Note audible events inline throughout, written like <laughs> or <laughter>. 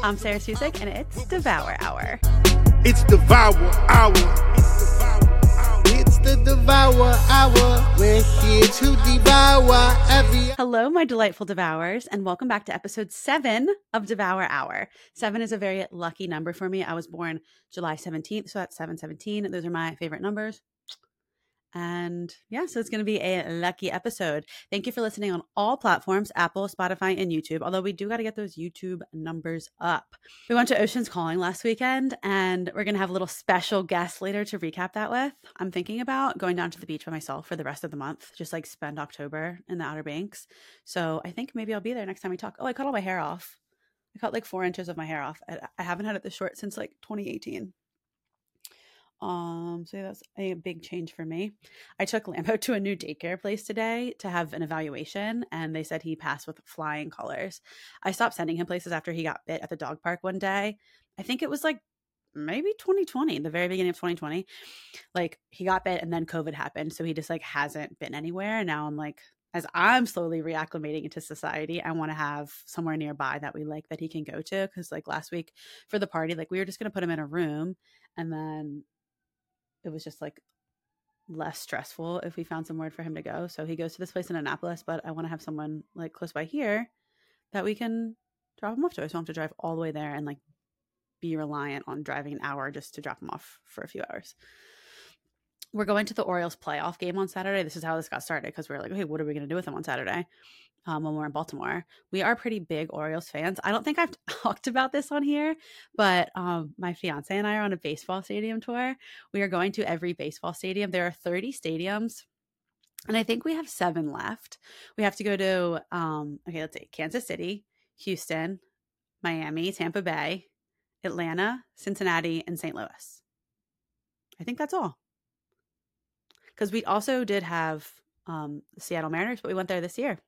I'm Sarah Susick, and it's Devour Hour. It's Devour Hour. It's the Devour Hour. We're here to devour every. Hello, my delightful devourers, and welcome back to episode seven of Devour Hour. Seven is a very lucky number for me. I was born July 17th, so that's 717. Those are my favorite numbers. And yeah, so it's going to be a lucky episode. Thank you for listening on all platforms Apple, Spotify, and YouTube. Although we do got to get those YouTube numbers up. We went to Oceans Calling last weekend, and we're going to have a little special guest later to recap that with. I'm thinking about going down to the beach by myself for the rest of the month, just like spend October in the Outer Banks. So I think maybe I'll be there next time we talk. Oh, I cut all my hair off. I cut like four inches of my hair off. I haven't had it this short since like 2018. Um, so that's a big change for me. I took Lambo to a new daycare place today to have an evaluation, and they said he passed with flying colors. I stopped sending him places after he got bit at the dog park one day. I think it was like maybe 2020, the very beginning of 2020. Like he got bit and then COVID happened. So he just like hasn't been anywhere. And now I'm like, as I'm slowly reacclimating into society, I want to have somewhere nearby that we like that he can go to. Cause like last week for the party, like we were just going to put him in a room and then it was just like less stressful if we found somewhere for him to go. So he goes to this place in Annapolis, but I want to have someone like close by here that we can drop him off to. I just don't have to drive all the way there and like be reliant on driving an hour just to drop him off for a few hours. We're going to the Orioles playoff game on Saturday. This is how this got started because we are like, okay, what are we going to do with him on Saturday? Um, when we're in Baltimore. We are pretty big Orioles fans. I don't think I've <laughs> talked about this on here, but um, my fiance and I are on a baseball stadium tour. We are going to every baseball stadium. There are 30 stadiums. And I think we have seven left. We have to go to, um, okay, let's see, Kansas City, Houston, Miami, Tampa Bay, Atlanta, Cincinnati, and St. Louis. I think that's all. Because we also did have um, Seattle Mariners, but we went there this year.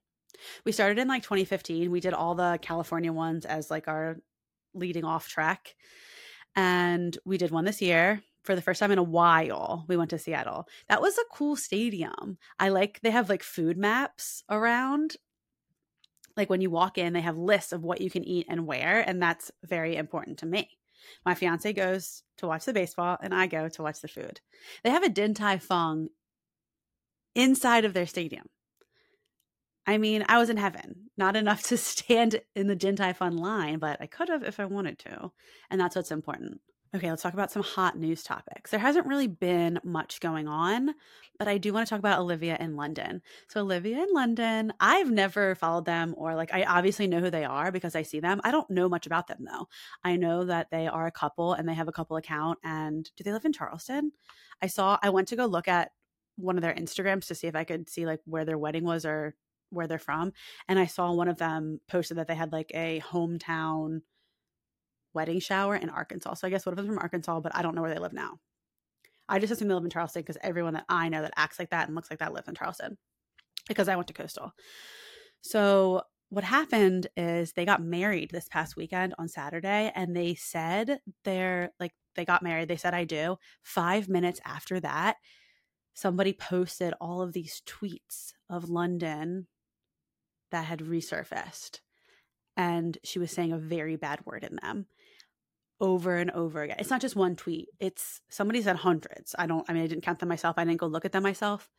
We started in like 2015. We did all the California ones as like our leading off track. And we did one this year for the first time in a while. We went to Seattle. That was a cool stadium. I like they have like food maps around. Like when you walk in, they have lists of what you can eat and where, and that's very important to me. My fiance goes to watch the baseball and I go to watch the food. They have a Din Tai Fung inside of their stadium. I mean, I was in heaven. Not enough to <laughs> stand in the Tai line, but I could have if I wanted to. And that's what's important. Okay, let's talk about some hot news topics. There hasn't really been much going on, but I do want to talk about Olivia in Lunden. So, Olivia in Lunden, I've never followed them or like I obviously know who they are because I see them. I don't know much about them though. I know that they are a couple and they have a couple account. And do they live in Charleston? I saw, I went to go look at one of their Instagrams to see if I could see like where their wedding was or where they're from and i saw one of them posted that they had like a hometown wedding shower in arkansas so i guess one of them's from arkansas but i don't know where they live now. I just assume they live in charleston because everyone that i know that acts like that and looks like that lives in charleston because i went to coastal. So what happened is they got married this past weekend on saturday and they said they're like they got married they said i do. Five minutes after that somebody posted all of these tweets of Lunden that had resurfaced and she was saying a very bad word in them over and over again. It's not just one tweet. It's somebody said hundreds. I don't I mean I didn't count them myself. I didn't go look at them myself.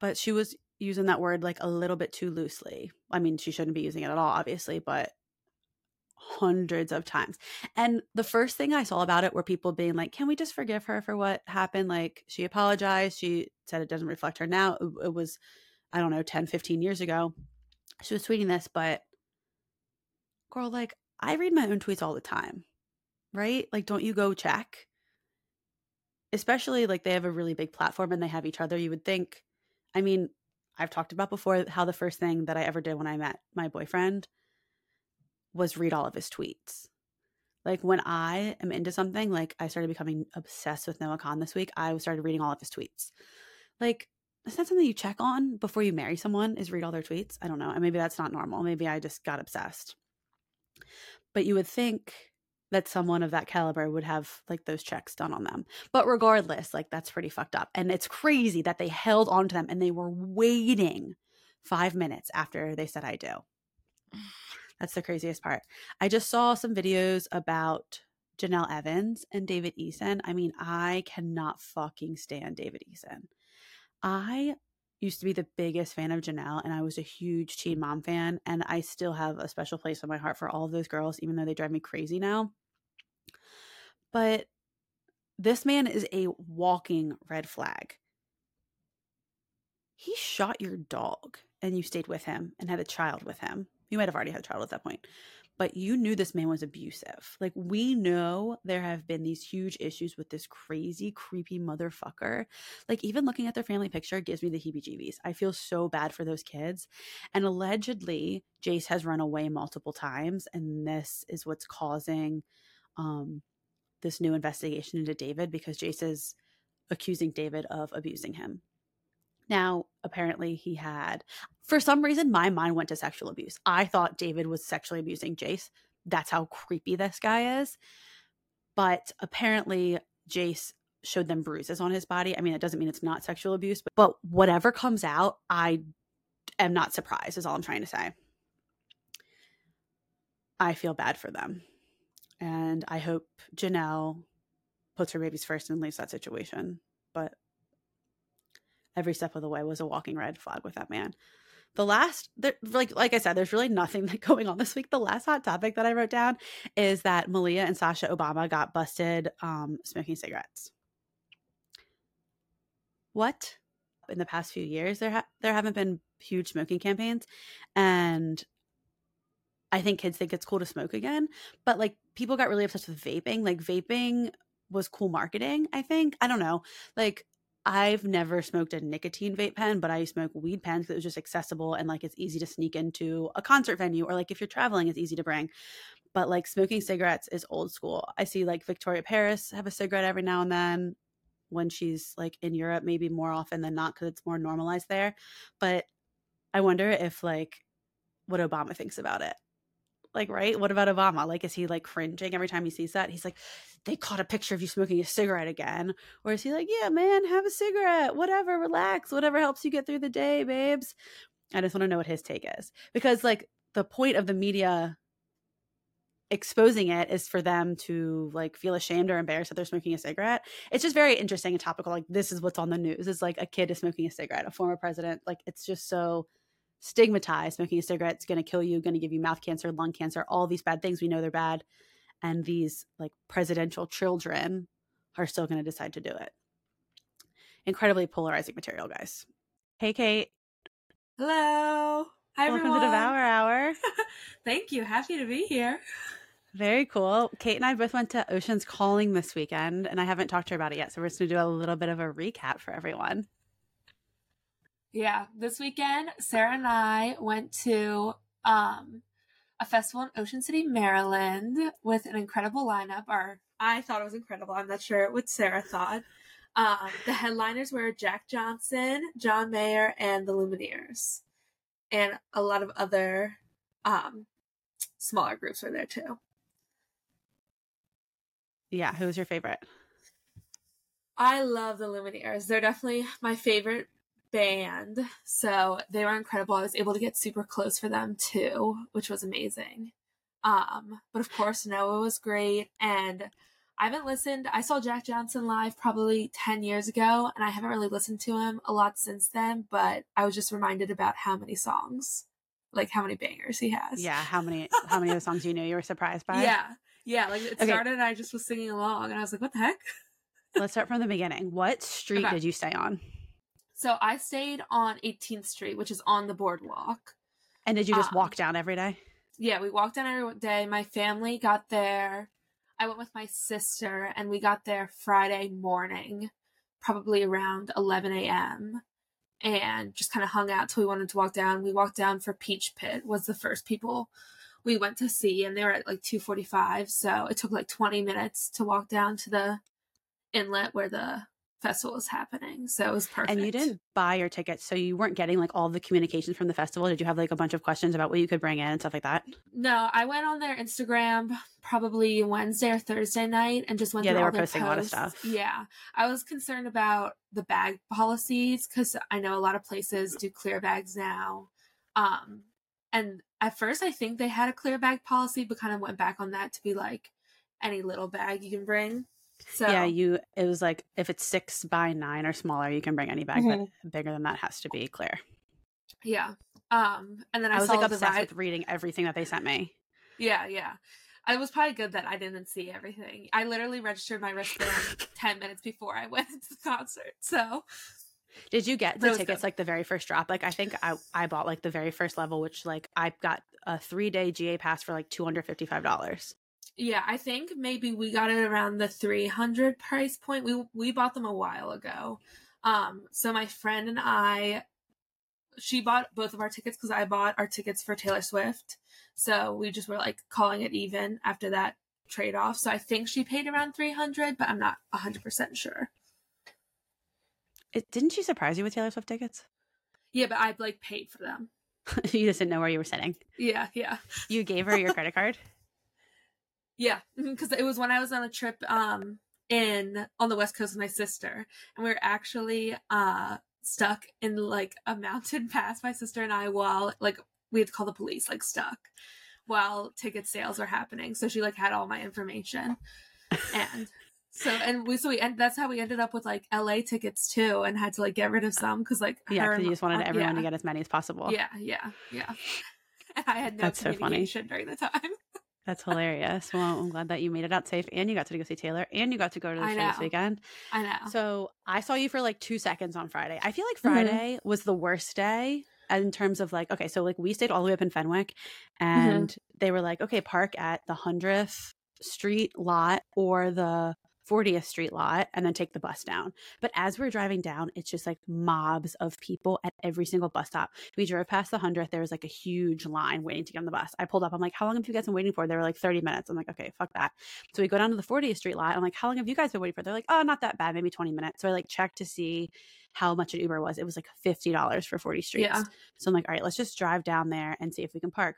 But she was using that word like a little bit too loosely. I mean, she shouldn't be using it at all obviously, but hundreds of times. And the first thing I saw about it were people being like, "Can we just forgive her for what happened? Like she apologized. She said it doesn't reflect her now. It, was I don't know, 10, 15 years ago she was tweeting this, but girl, like I read my own tweets all the time, right? Like, don't you go check? Especially like they have a really big platform and they have each other. You would think, I mean, I've talked about before how the first thing that I ever did when I met my boyfriend was read all of his tweets. Like when I am into something, like I started becoming obsessed with Noah Kahan this week, I started reading all of his tweets. Like is that something you check on before you marry someone is read all their tweets? I don't know. And maybe that's not normal. Maybe i just got obsessed. But you would think that someone of that caliber would have like those checks done on them. But regardless like that's pretty fucked up. And it's crazy that they held on to them and they were waiting five minutes after they said i do. <sighs> That's the craziest part. I just saw some videos about Jenelle Evans and David Eason. I mean, I cannot fucking stand David Eason. I used to be the biggest fan of Jenelle and I was a huge Teen Mom fan and I still have a special place in my heart for all of those girls even though they drive me crazy now. But this man is a walking red flag. He shot your dog and you stayed with him and had a child with him. You might have already had a child at that point but you knew this man was abusive. Like, we know there have been these huge issues with this crazy, creepy motherfucker. Like, even looking at their family picture gives me the heebie jeebies. I feel so bad for those kids. And allegedly, Jace has run away multiple times, and this is what's causing um, this new investigation into David because Jace is accusing David of abusing him. Now, apparently, he had, for some reason, my mind went to sexual abuse. I thought David was sexually abusing Jace. That's how creepy this guy is. But apparently, Jace showed them bruises on his body. I mean, it doesn't mean it's not sexual abuse, but, but whatever comes out, I am not surprised, is all I'm trying to say. I feel bad for them. And I hope Jenelle puts her babies first and leaves that situation. But every step of the way was a walking red flag with that man. The last, there, like like I said, there's really nothing <laughs> going on this week. The last hot topic that I wrote down is that Malia and Sasha Obama got busted um, smoking cigarettes. What? In the past few years, there ha- there haven't been huge smoking campaigns, and I think kids think it's cool to smoke again. But like people got really obsessed with vaping. Like vaping was cool marketing. I think I don't know. Like I've never smoked a nicotine vape pen, but I smoke weed pens because it was just accessible and like it's easy to sneak into a concert venue or like if you're traveling, it's easy to bring. But like smoking cigarettes is old school. I see like Victoria Paris have a cigarette every now and then when she's like in Europe, maybe more often than not because it's more normalized there. But I wonder if like what Obama thinks about it. Like, right? What about Obama? Like, is he like cringing every time he sees that? He's like, they caught a picture of you smoking a cigarette again. Or is he like, yeah, man, have a cigarette, whatever, relax, whatever helps you get through the day, babes? I just want to know what his take is. Because, like, the point of the media exposing it is for them to like feel ashamed or embarrassed that they're smoking a cigarette. It's just very interesting and topical. Like this is what's on the news. It's like a kid is smoking a cigarette, a former president. Like it's just so stigmatized. Smoking a cigarette is going to kill you, going to give you mouth cancer, lung cancer, all these bad things. We know they're bad. And these like presidential children are still going to decide to do it. Incredibly polarizing material, guys. Hey, Kate. Hello. Hi, Welcome everyone. to Devour Hour. <laughs> Thank you. Happy to be here. Very cool. Kate and I both went to Oceans Calling this weekend, and I haven't talked to her about it yet. So we're just going to do a little bit of a recap for everyone. Yeah, this weekend, Sarah and I went to um, a festival in Ocean City, Maryland, with an incredible lineup. Or I thought it was incredible. I'm not sure what Sarah thought. Um, the headliners were Jack Johnson, John Mayer, and the Lumineers, and a lot of other um, smaller groups were there too. Yeah, who was your favorite? I love the Lumineers. They're definitely my favorite band. So they were incredible. I was able to get super close for them too, which was amazing. Um, but of course, Noah was great. And I haven't listened. I saw Jack Johnson live probably 10 years ago, and I haven't really listened to him a lot since then. But I was just reminded about how many songs, like how many bangers he has. Yeah, how many how many of the songs you knew you were surprised by? Yeah. Yeah. Like it Okay. started, and I just was singing along, and I was like, what the heck? Let's start from the beginning. What street Okay. did you stay on? So I stayed on 18th Street, which is on the boardwalk. And did you just Um, walk down every day? yeah, we walked down every day. My family got there. I went with my sister, and we got there Friday morning, probably around 11 a.m. And just kind of hung out till we wanted to walk down. We walked down for Peach Pit was the first people we went to see, and they were at like 2:45. So it took like 20 minutes to walk down to the inlet where the festival was happening. So it was perfect. And you didn't buy your tickets, so you weren't getting like all the communications from the festival. Did you have like a bunch of questions about what you could bring in and stuff like that? No, I went on their Instagram probably Wednesday or Thursday night and just went Yeah, through they all were their posting a lot of posts. stuff. Yeah, I was concerned about the bag policies because I know a lot of places do clear bags now, um, And at first, I think they had a clear bag policy, but kind of went back on that to be like any little bag you can bring. So Yeah, you it was like if it's six by nine or smaller, you can bring any bag, Mm-hmm. but bigger than that has to be clear. yeah. Um, and then I, I was like obsessed ride. with reading everything that they sent me. Yeah, yeah. I was probably good that I didn't see everything. I literally registered my wristband <laughs> ten minutes before I <laughs> went to the concert. So Did you get the tickets good. like the very first drop? Like I think I I bought like the very first level, which like I got a three day GA pass for like two hundred fifty five dollars. Yeah, I think maybe we got it around the three hundred price point. We we bought them a while ago. Um, so my friend and I, she bought both of our tickets because I bought our tickets for Taylor Swift. So we just were like calling it even after that trade off. So I think she paid around three hundred, but I'm not hundred percent sure. It, didn't she surprise you with Taylor Swift tickets? Yeah, but I like paid for them. <laughs> you just didn't know where you were sitting. Yeah, yeah. You gave her your credit card. <laughs> Yeah, because it was when I was on a trip um in on the west coast with my sister, and we were actually uh stuck in like a mountain <laughs> pass. My sister and I, while like we had to call the police, like stuck while ticket sales were happening. So she like had all my information, and so and we so we and that's how we ended up with like L.A. tickets too, and had to like get rid of some because like Yeah, because you just wanted everyone yeah. to get as many as possible. Yeah, yeah, yeah. <laughs> And I had no That's so funny. communication during the time. <laughs> That's hilarious. Well, I'm glad that you made it out safe and you got to go see Taylor and you got to go to the I show this weekend. I know. So I saw you for like two seconds on Friday. I feel like Mhm. Friday was the worst day in terms of like, okay, so like we stayed all the way up in Fenwick Mm-hmm. and they were like, okay, park at the 100th Street lot or the 40th Street lot and then take the bus down. But as we're driving down, it's just like mobs of people at every single bus stop. We drove past the 100th. There was like a huge line waiting to get on the bus. I pulled up. I'm like, how long have you guys been waiting for? They were like 30 minutes. I'm like, okay, fuck that. So we go down to the 40th Street lot. I'm like, how long have you guys been waiting for? They're like, oh, not that bad, maybe 20 minutes. So I like checked to see how much an Uber was. It was like $50 for 40 streets. Yeah. So I'm like, all right, let's just drive down there and see if we can park.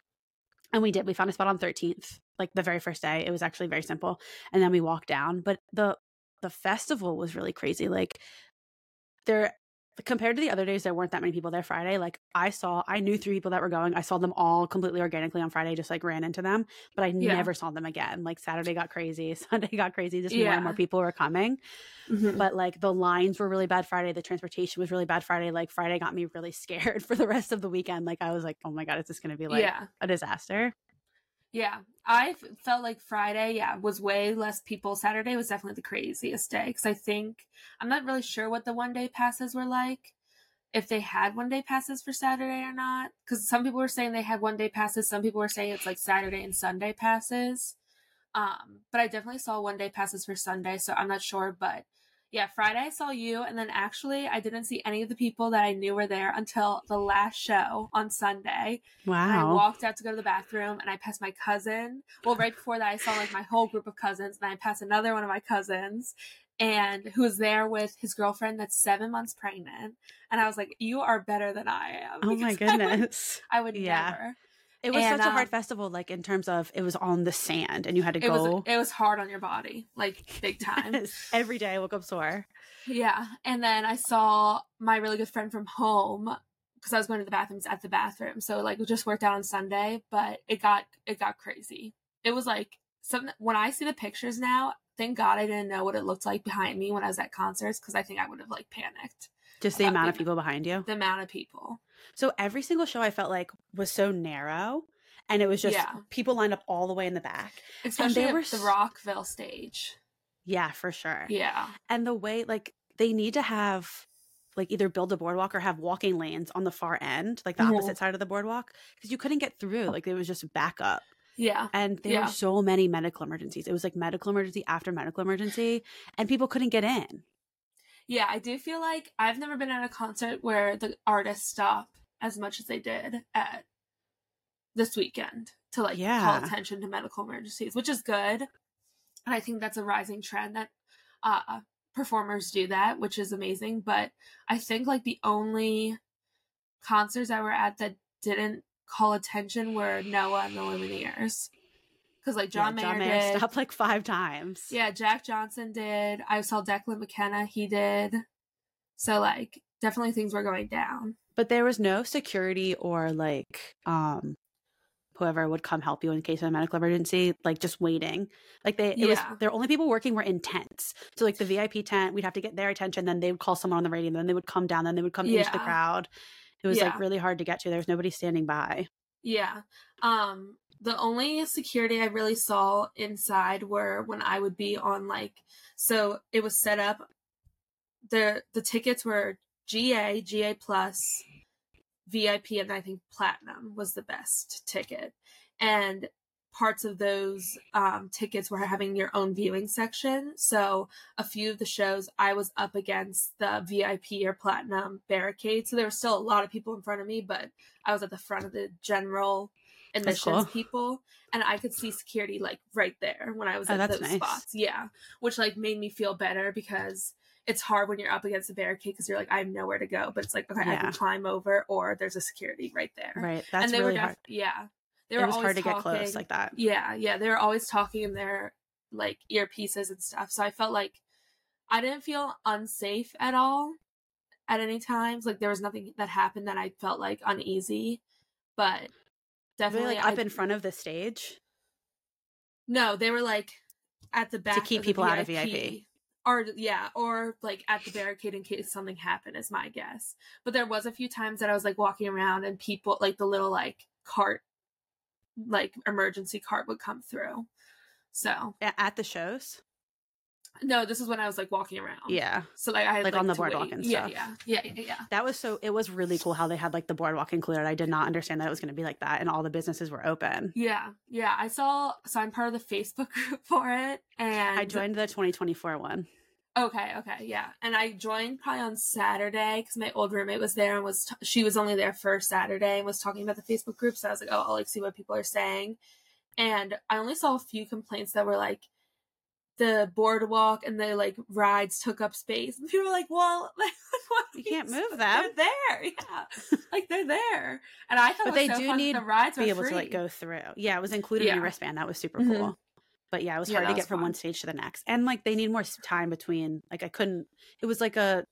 And we did. We found a spot on 13th, like the very first day. It was actually very simple. And then we walked down. But the the festival was really crazy. Like there compared to the other days, there weren't that many people there Friday. Like I saw I knew three people that were going. I saw them all completely organically on Friday, just like ran into them. But I Yeah. never saw them again. Like Saturday got crazy, <laughs> Sunday got crazy, just more and more people were coming Mhm. but like the lines were really bad Friday. The transportation was really bad Friday. Like Friday got me really <laughs> scared for the rest of the weekend. Like I was like, oh my god, is this going to be like yeah. a disaster? Yeah, I felt like Friday, yeah, was way less people. Saturday was definitely the craziest day because I think I'm not really sure what the one day passes were like, if they had one day passes for Saturday or not. Because some people were saying they had one day passes, some people were saying it's like Saturday and Sunday passes. Um, but I definitely saw one day passes for Sunday, so I'm not sure. But yeah, Friday I saw you, and then actually I didn't see any of the people that I knew were there until the last show on Sunday. And I walked out to go to the bathroom and I passed my cousin. Well, right before that, I saw like my whole group of cousins and I passed another one of my cousins and who was there with his girlfriend that's seven months pregnant. And I was like, You are better than I am. oh my because I would- goodness. I would, Yeah. never. It was And, such a hard um, festival, like in terms of it was on the sand and you had to It was go it was hard on your body, like big time. <laughs> every day. I woke up sore. Yeah. And then I saw my really good friend from home because I was going to the bathrooms at the bathroom. So like we just worked out on Sunday, but it got it got crazy. It was like something when I see the pictures now, thank God I didn't know what it looked like behind me when I was at concerts because I think I would have like panicked. Just the amount of people behind you. The amount of people. So every single show I felt like was so narrow. And it was just Yeah. people lined up all the way in the back. Especially they at were the Rockville stage. Yeah, for sure. Yeah. and the way like they need to have like either build a boardwalk or have walking lanes on the far end like the Mhm. opposite side of the boardwalk because you couldn't get through like it was just back up Yeah. and there Yeah. were so many medical emergencies it was like medical emergency after medical emergency and people couldn't get in Yeah, I do feel like I've never been at a concert where the artists stop as much as they did at this weekend to like Yeah. call attention to medical emergencies, which is good. And I think that's a rising trend that uh performers do that, which is amazing. But I think like the only concerts I were at that didn't call attention were Noah and the Lumineers. Because like John, Yeah, John Mayer, Mayer did. stopped like five times Yeah, Jack Johnson did. I saw Declan McKenna, he did. So like definitely things were going down. but there was no security or like um whoever would come help you in case of a medical emergency, like just waiting. Like they, it was Yeah. their only people working were in tents. So like the VIP tent, we'd have to get their attention. Then they would call someone on the radio. Then they would come down. Then they would come into the crowd. It was like really hard to get to. There was nobody standing by. Yeah. Um the only security I really saw inside were when I would be on like so it was set up the the tickets were GA, GA plus, VIP and I think platinum was the best ticket. And parts of those um, tickets were having your own viewing section. So a few of the shows I was up against the VIP or platinum barricade. So there were still a lot of people in front of me, but I was at the front of the general admissions cool. people and I could see security like right there when I was Oh, at those nice. spots. Yeah. Which like made me feel better because it's hard when you're up against a barricade because you're like, I have nowhere to go. But it's like, okay, I can climb over or there's a security right there. Right. That's and they really were hard. yeah. They It was always hard to get close like that. Yeah, yeah. They were always talking in their like earpieces and stuff. So I felt like I didn't feel unsafe at all at any times. Like there was nothing that happened that I felt like uneasy. But Definitely like up I- in front of the stage. No, they were like at the back to keep people out of VIP. Or yeah, or like at the barricade in case something happened is my guess. But there was a few times that I was like walking around and people like the little like cart like emergency cart would come through. So At the shows. No, this is when I was like walking around. Yeah. So like I had Like, on the to boardwalk wait. and stuff. Yeah, yeah, yeah, yeah. That was so it was really cool how they had like the boardwalk included. I did not understand that it was gonna be like that and all the businesses were open. Yeah, yeah. I saw. So I'm part of the Facebook <laughs> group for it, and I joined the 2024 one. Okay, okay, yeah. And I joined probably on Saturday because my old roommate was there and was t- she was only there for Saturday and was talking about the Facebook group. So I was like, oh, I'll like see what people are saying. And I only saw a few complaints that were like the boardwalk and the like rides took up space. And people were like, well, <laughs> what You can't move move They're there, yeah. like they're there. And I thought, But they so do fun need the rides to Be able free. to like go through. Yeah, it was included in your wristband. That was super Mhm. cool. But yeah, it was Yeah, hard to get was from one stage to the next. And like they need more time between like I couldn't it was like a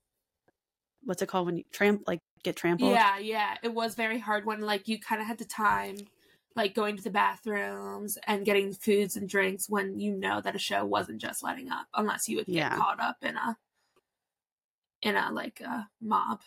what's it called when you tramp like get trampled? Yeah, yeah. It was very hard when like you kind of had the time like going to the bathrooms and getting foods and drinks when you know that a show wasn't just letting up unless you would get Yeah. caught up in a in a like a mob.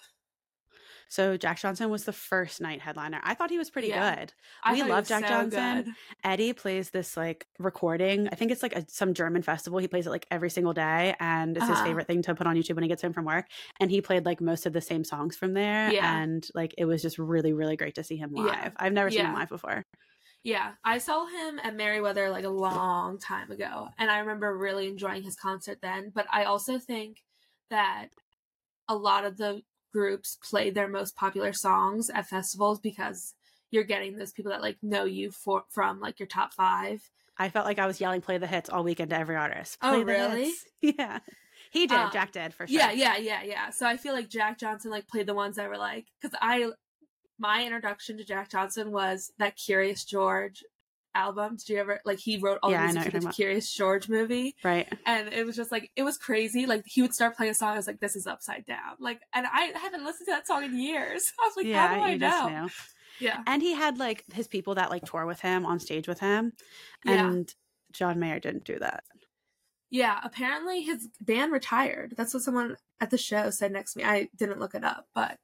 So Jack Johnson was the first night headliner. I thought he was pretty Yeah. good. I We love Jack so Johnson. good. Eddie plays this like recording. I think it's like a, some German festival. He plays it like every single day, and it's his Uh-huh. favorite thing to put on YouTube when he gets home from work. And he played like most of the same songs from there, Yeah. and like it was just really, really great to see him live. Yeah. I've never seen him live before. Yeah, I saw him at Merriweather like a long time ago, and I remember really enjoying his concert then. But I also think that a lot of the groups play their most popular songs at festivals because you're getting those people that like know you for from like your top five. I felt like I was yelling "Play the hits" all weekend to every artist. Oh, Play the really? hits. <laughs> Yeah, he did. Um, Jack did for sure. Yeah, yeah, yeah, yeah. So I feel like Jack Johnson like played the ones that were like because I my introduction to Jack Johnson was that Curious George album. Did you ever like he wrote all Yeah, the music for the Curious George movie? Right. and it was just like it was crazy. Like he would start playing a song, I was like, "This is upside down." Like, and I haven't listened to that song in years. <laughs> I was like, yeah, "How do I know?" Yeah, And he had like his people that like tour with him on stage with him, yeah, and John Mayer didn't do that. yeah. Apparently, his band retired. That's what someone at the show said next to me. I didn't look it up, but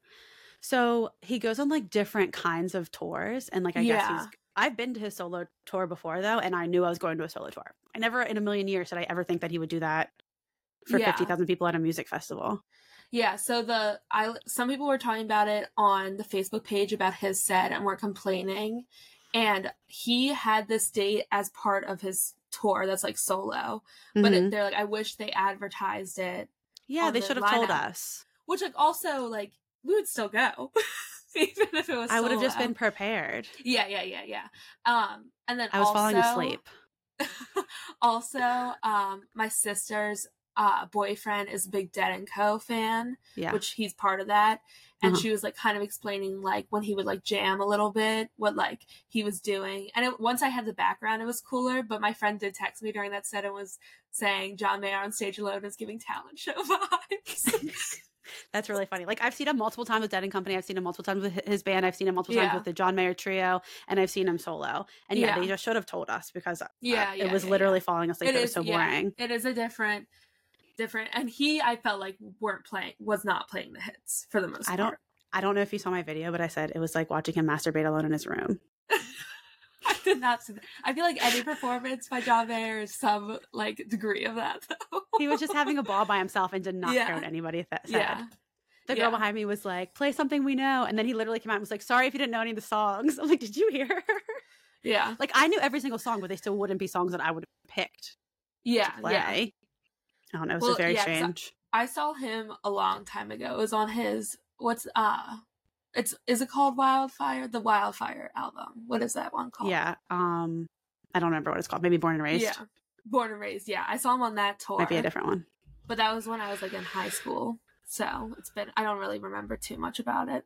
So he goes on like different kinds of tours, and like I guess he's. I've been to his solo tour before though, and I knew I was going to a solo tour. I never in a million years did I ever think that he would do that for Yeah. fifty thousand people at a music festival. yeah. So the I some people were talking about it on the Facebook page about his set and were complaining, and he had this date as part of his tour that's like solo, but Mhm. it, they're like, I wish they advertised it yeah, they the should have told us. which like also like we would still go <laughs> <laughs> even if it was I would have just been prepared. yeah yeah yeah yeah um and then I was also, falling asleep. <laughs> also um my sister's uh boyfriend is a big dead and co fan Yeah, which he's part of that and Uh-huh. she was like kind of explaining like when he would like jam a little bit what like he was doing and it, once i had the background it was cooler but my friend did text me during that set and was saying john mayer on stage alone is giving talent show <laughs> vibes That's really funny. Like I've seen him multiple times with Dead and Company. I've seen him multiple times with his band. I've seen him multiple Yeah. times with the John Mayer trio, and I've seen him solo. And yeah, Yeah. they just should have told us because uh, Yeah, it was yeah, literally yeah. falling asleep. It, was so yeah, boring. it is a different, different, and he I felt like weren't playing, was not playing the hits for the most. I don't- I don't know if you saw my video, but I said it was like watching him masturbate alone in his room. <laughs> <laughs> I did not see that. I feel like any performance by John Mayer is some like degree of that though. <laughs> He was just having a ball by himself and did not care Yeah. what anybody th- said. yeah, The girl Yeah. behind me was like, "Play something we know," and then he literally came out and was like, "Sorry if you didn't know any of the songs." <laughs> I'm like, "Did you hear?" yeah, like I knew every single song, but they still wouldn't be songs that I would have picked yeah, to play. yeah. I don't know. It was Well, very yeah, strange. I saw him a long time ago. It was on his what's uh it's is it called Wildfire? The Wildfire album. What is that one called? Yeah. Um, I don't remember what it's called. Maybe Born and Raised. Yeah. Born and raised, yeah. I saw him on that tour. Might be a different one. But that was when I was like in high school. So it's been I don't really remember too much about it.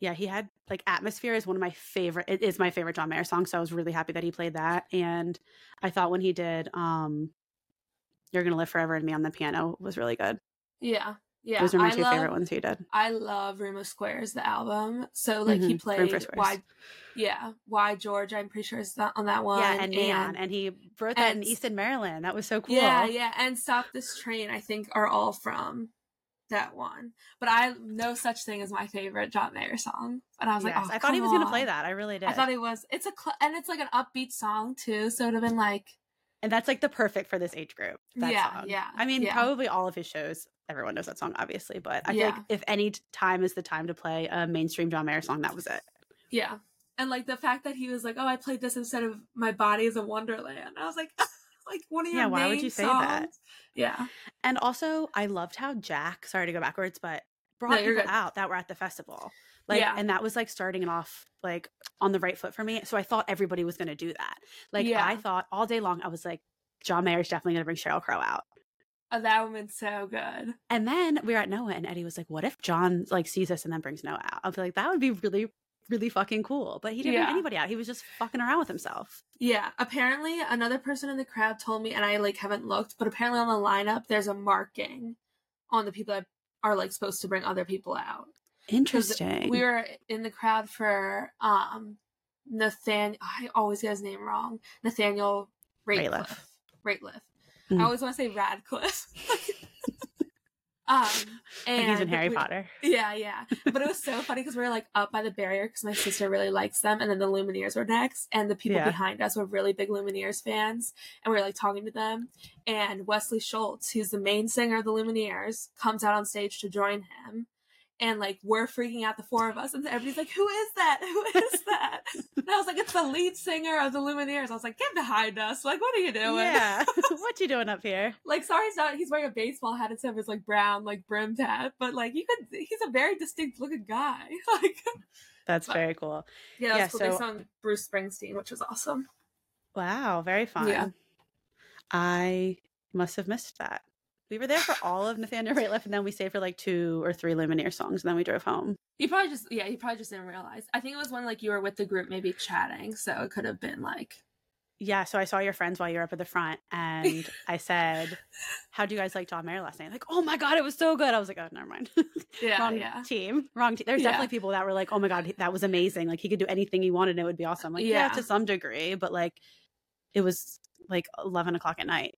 Yeah, he had like Atmosphere is one of my favorite. It is my favorite John Mayer song, so I was really happy that he played that. And I thought when he did um, "You're Gonna Live Forever" and me on the piano was really good. Yeah. Yeah. Those are my I two love, favorite ones he did. I love Room for Squares, the album. So like he Mhm. Room for played. Why Yeah. Why Georgia, I'm pretty sure is that on that one. yeah, and Neon, and he wrote that in and- Easton, Maryland. That was so cool. Yeah, yeah, and Stop This Train, I think, are all from that one. But I no such thing as my favorite John Mayer song. And I was Yes, like, oh, I thought he was come gonna play that. I really did. I thought he was. It's a cl- and it's like an upbeat song too, so it'd have been like, and that's like the perfect for this age group. That Yeah, song. yeah, I mean, yeah. probably all of his shows. Everyone knows that song, obviously, but I feel like if any time is the time to play a mainstream John Mayer song, that was it. yeah. And like the fact that he was like, oh, I played this instead of My Body is a Wonderland. I was like, <laughs> like one of your Yeah, why would you say that? songs. Yeah, And also, I loved how Jack, sorry to go backwards, but brought No, people good. out that were at the festival. Like, Yeah. and that was like starting it off like on the right foot for me. So I thought everybody was going to do that. Like, Yeah. I thought all day long, I was like, John Mayer's definitely going to bring Sheryl Crow out. Oh, that would have been so good. And then we were at Noah, and Eddie was like, "What if John like sees us and then brings Noah out?" I'd be like, "That would be really, really fucking cool." But he didn't Yeah. bring anybody out. He was just fucking around with himself. Yeah, apparently another person in the crowd told me, and I like haven't looked, but apparently on the lineup there's a marking on the people that are like supposed to bring other people out. Interesting. We were in the crowd for um Nathan. I always get his name wrong. Nathaniel Rateliff. Rateliff. Rateliff. Mhm. I always want to say Radcliffe. <laughs> um, and like he's in Harry we- Potter. yeah, yeah. But it was so funny because we were like up by the barrier because my sister really likes them, and then the Lumineers were next, and the people Yeah. behind us were really big Lumineers fans, and we were like talking to them. And Wesley Schultz, who's the main singer of the Lumineers, comes out on stage to join him. And like we're freaking out, the four of us, and everybody's like, "Who is that? Who <laughs> is that?" and I was like, "It's the lead singer of the Lumineers." I was like, "Get behind us! Like, what are you doing?" Yeah. <laughs> what you doing up here? like sorry he's not he's wearing a baseball hat instead of his like brown like brimmed hat but like you could he's a very distinct looking guy <laughs> like That's But- very cool. yeah, Yeah, that's cool. they so- sung bruce springsteen which was awesome Wow, very fun. Yeah. I must have missed that. We were there for all of Nathaniel Rateliff, and then we stayed for like two or three Lumineer songs, and then we drove home. you probably just yeah you probably just didn't realize i think it was when like you were with the group maybe chatting so it could have been like Yeah, so I saw your friends while you were up at the front, and I said, <laughs> "How do you guys like John Mayer last night?" Like, "Oh my god, it was so good." I was like, "Oh, never mind." <laughs> yeah Wrong yeah team, wrong team. There's Yeah. definitely people that were like, "Oh my god, that was amazing! Like he could do anything he wanted, and it would be awesome." Like, yeah, Yeah. to some degree, but like, it was like eleven o'clock at night.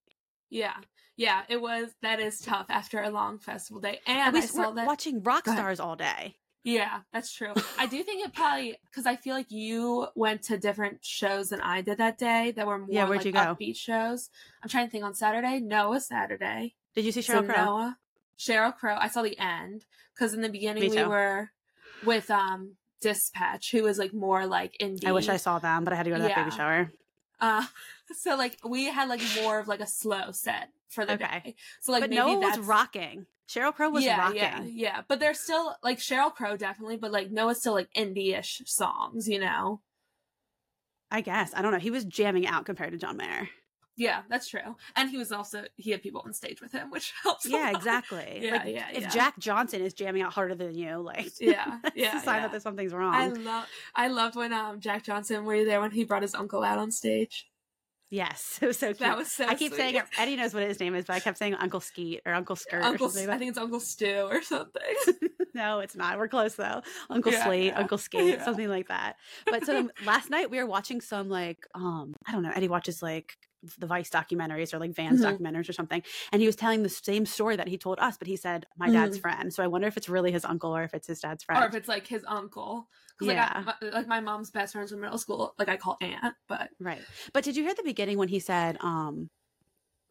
yeah yeah it was that is tough after a long festival day and i saw were that watching rock stars all day. Yeah, that's true. I do think it probably because I feel like you went to different shows than I did that day that were more Yeah, where'd like you go? upbeat shows. I'm trying to think on Saturday. Noah Saturday. Did you see So Sheryl Crow? Noah, Sheryl Crow. I saw the end because in the beginning we were with um Dispatch, who was like more like indie. I wish I saw them, but I had to go to that baby shower. Uh, <laughs> so like we had like more of like a slow set for the Okay. day. So like but Noah was rocking. Sheryl Crow was yeah, rocking. Yeah, yeah. But they're still like Sheryl Crow definitely, but like Noah's still like indie-ish songs, you know? I guess. I don't know. He was jamming out compared to John Mayer. Yeah, that's true. And he was also he had people on stage with him, which <laughs> helps. Yeah, exactly. Yeah, like, yeah, If yeah. Jack Johnson is jamming out harder than you, like Yeah, <laughs> yeah, a sign yeah. that there's something's wrong. I love I loved when um Jack Johnson were you there when he brought his uncle out on stage? Yes, it was <laughs> so cute. That was so I keep saying sweet. it. Eddie knows what his name is, but I kept saying Uncle Skeet or Uncle Skirt. Uncle, or something I think it's Uncle Stu or <laughs> something. <laughs> no, it's not. We're close though. Uncle Yeah, Slate, yeah. Uncle Skeet, Yeah. something like that. But so last night we were watching some like um I don't know. Eddie watches like the Vice documentaries or like Vans Mhm. documentaries or something, and he was telling the same story that he told us, but he said my dad's friend. So I wonder if it's really his uncle or if it's his dad's friend. Mm-hmm. or if it's like his uncle. 'Cause, like, Yeah. I, my, like my mom's best friends from middle school, like I call aunt, but right. But did you hear the beginning when he said um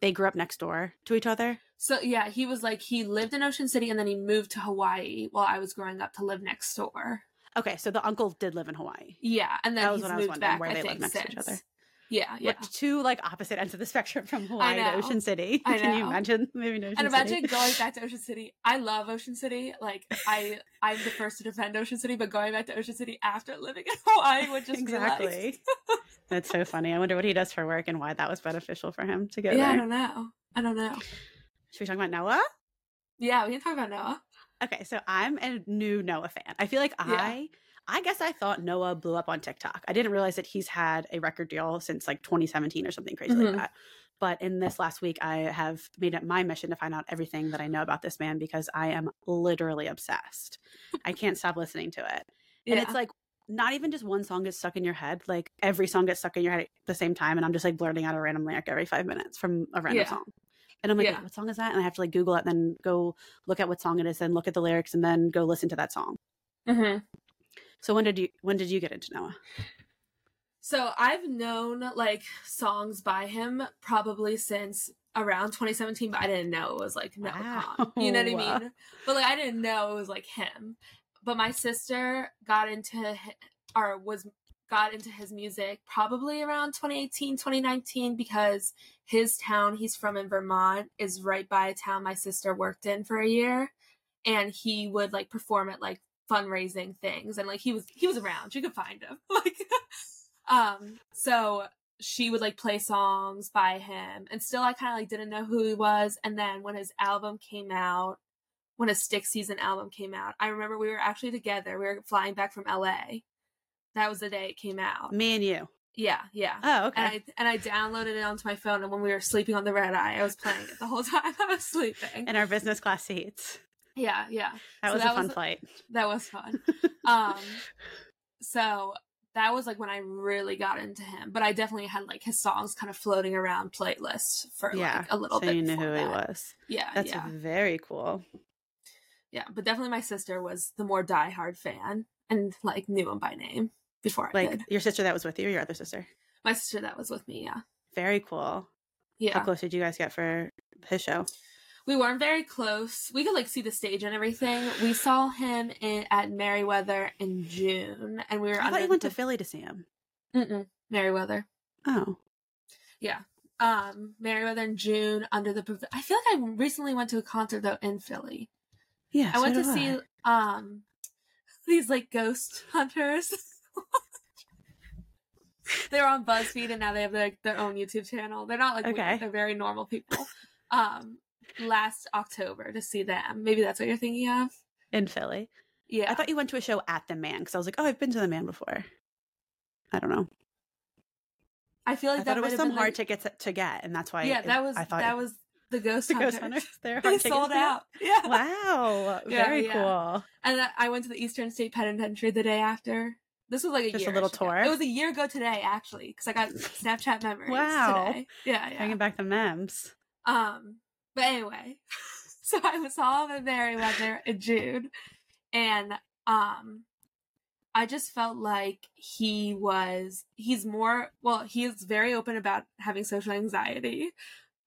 they grew up next door to each other? so yeah, he was like he lived in Ocean City and then he moved to Hawaii while I was growing up to live next door. Okay, so the uncle did live in Hawaii. Yeah, and then That was he's what I was moved wondering, back. where I they live think next to each other. Yeah, yeah. Two like opposite ends of the spectrum from Hawaii to. Ocean City. I <laughs> Can you imagine moving to Ocean and imagine City? going back to <laughs> Ocean City. I love Ocean City. Like I, I'm the first to defend Ocean City, but going back to Ocean City after living in Hawaii would just like, exactly. <laughs> That's so funny. I wonder what he does for work and why that was beneficial for him to go yeah, I don't know. I don't know. Should we talk about Noah? Yeah, we can talk about Noah. Okay, so I'm a new Noah fan. I feel like Yeah. I guess I thought Noah blew up on TikTok. I didn't realize that he's had a record deal since like 2017 or something crazy Mhm. like that. But in this last week, I have made it my mission to find out everything that I know about this man because I am literally obsessed. I can't stop listening to it. Yeah. And it's like not even just one song gets stuck in your head, like every song gets stuck in your head at the same time. And I'm just like blurting out a random lyric every five minutes from a random Yeah. song. And I'm like, Yeah. What song is that? And I have to like Google it, and then go look at what song it is, then look at the lyrics, and then go listen to that song. hmm So when did you when did you get into Noah? So I've known like songs by him probably since around 2017, but I didn't know it was like Noah Kahan. You know what I mean? <laughs> But like I didn't know it was like him. But my sister got into or was got into his music probably around 2018, 2019 because his town he's from in Vermont is right by a town my sister worked in for a year and he would like perform at like fundraising things. And like he was he was around. You could find him. <laughs> Like um so she would like play songs by him. And still i kind of like didn't know who he was. And then when his album came out when his stick season album came out i remember we were actually together. We were flying back from la that was the day it came out. Me and you. yeah yeah. Oh, okay. and I and I downloaded it onto my phone, and when we were sleeping on the red eye, I was playing it the whole <laughs> time I was sleeping. in our business class seats. Yeah, yeah, That So was that a fun was- flight. <laughs> that was fun. <laughs> um, so that was like when I really got into him. But I definitely had like his songs kind of floating around playlists for Yeah, like a little so bit. you knew who before he was. Yeah, That's yeah, very cool. yeah. But definitely my sister was the more diehard fan and like knew him by name before I Like did. your sister that was with you, or your other sister. My sister that was with me. Yeah, Very cool. yeah. How close did you guys get for his show? We weren't very close. We could like see the stage and everything. We saw him in, at Merriweather in June, and we were. I thought you went to Philly to see him. Mm-mm, Merriweather. Oh, Yeah, um, Merriweather in June under the. I feel like I recently went to a concert though in Philly. yeah. I went to did see um <laughs> these like ghost <laughs> hunters. <laughs> they're on BuzzFeed and now they have like their own YouTube channel. They're not like weird, Okay. they're very normal people. Um, last October to see them. Maybe that's what you're thinking of. in Philly. Yeah, I thought you went to a show at the Mann because I was like, oh, I've been to the Mann before. I don't know. I feel like I that it was some hard like, tickets to get, and that's why. Yeah, it- that was I thought that it- was the ghost the hunters. Ghost Hunters. <laughs> They're They tickets sold out. <laughs> Yeah. Wow, Yeah, very yeah. cool. And I- went to the Eastern State Penitentiary the day after. This was like a Just a year. little ago. tour? It was a year ago today, actually, because I got Snapchat memories Wow. today. Yeah, yeah. Bringing back the memes. Um, but anyway, <laughs> so I saw him in Merriweather in June, and um, I just felt like he was he's more well, he is very open about having social anxiety.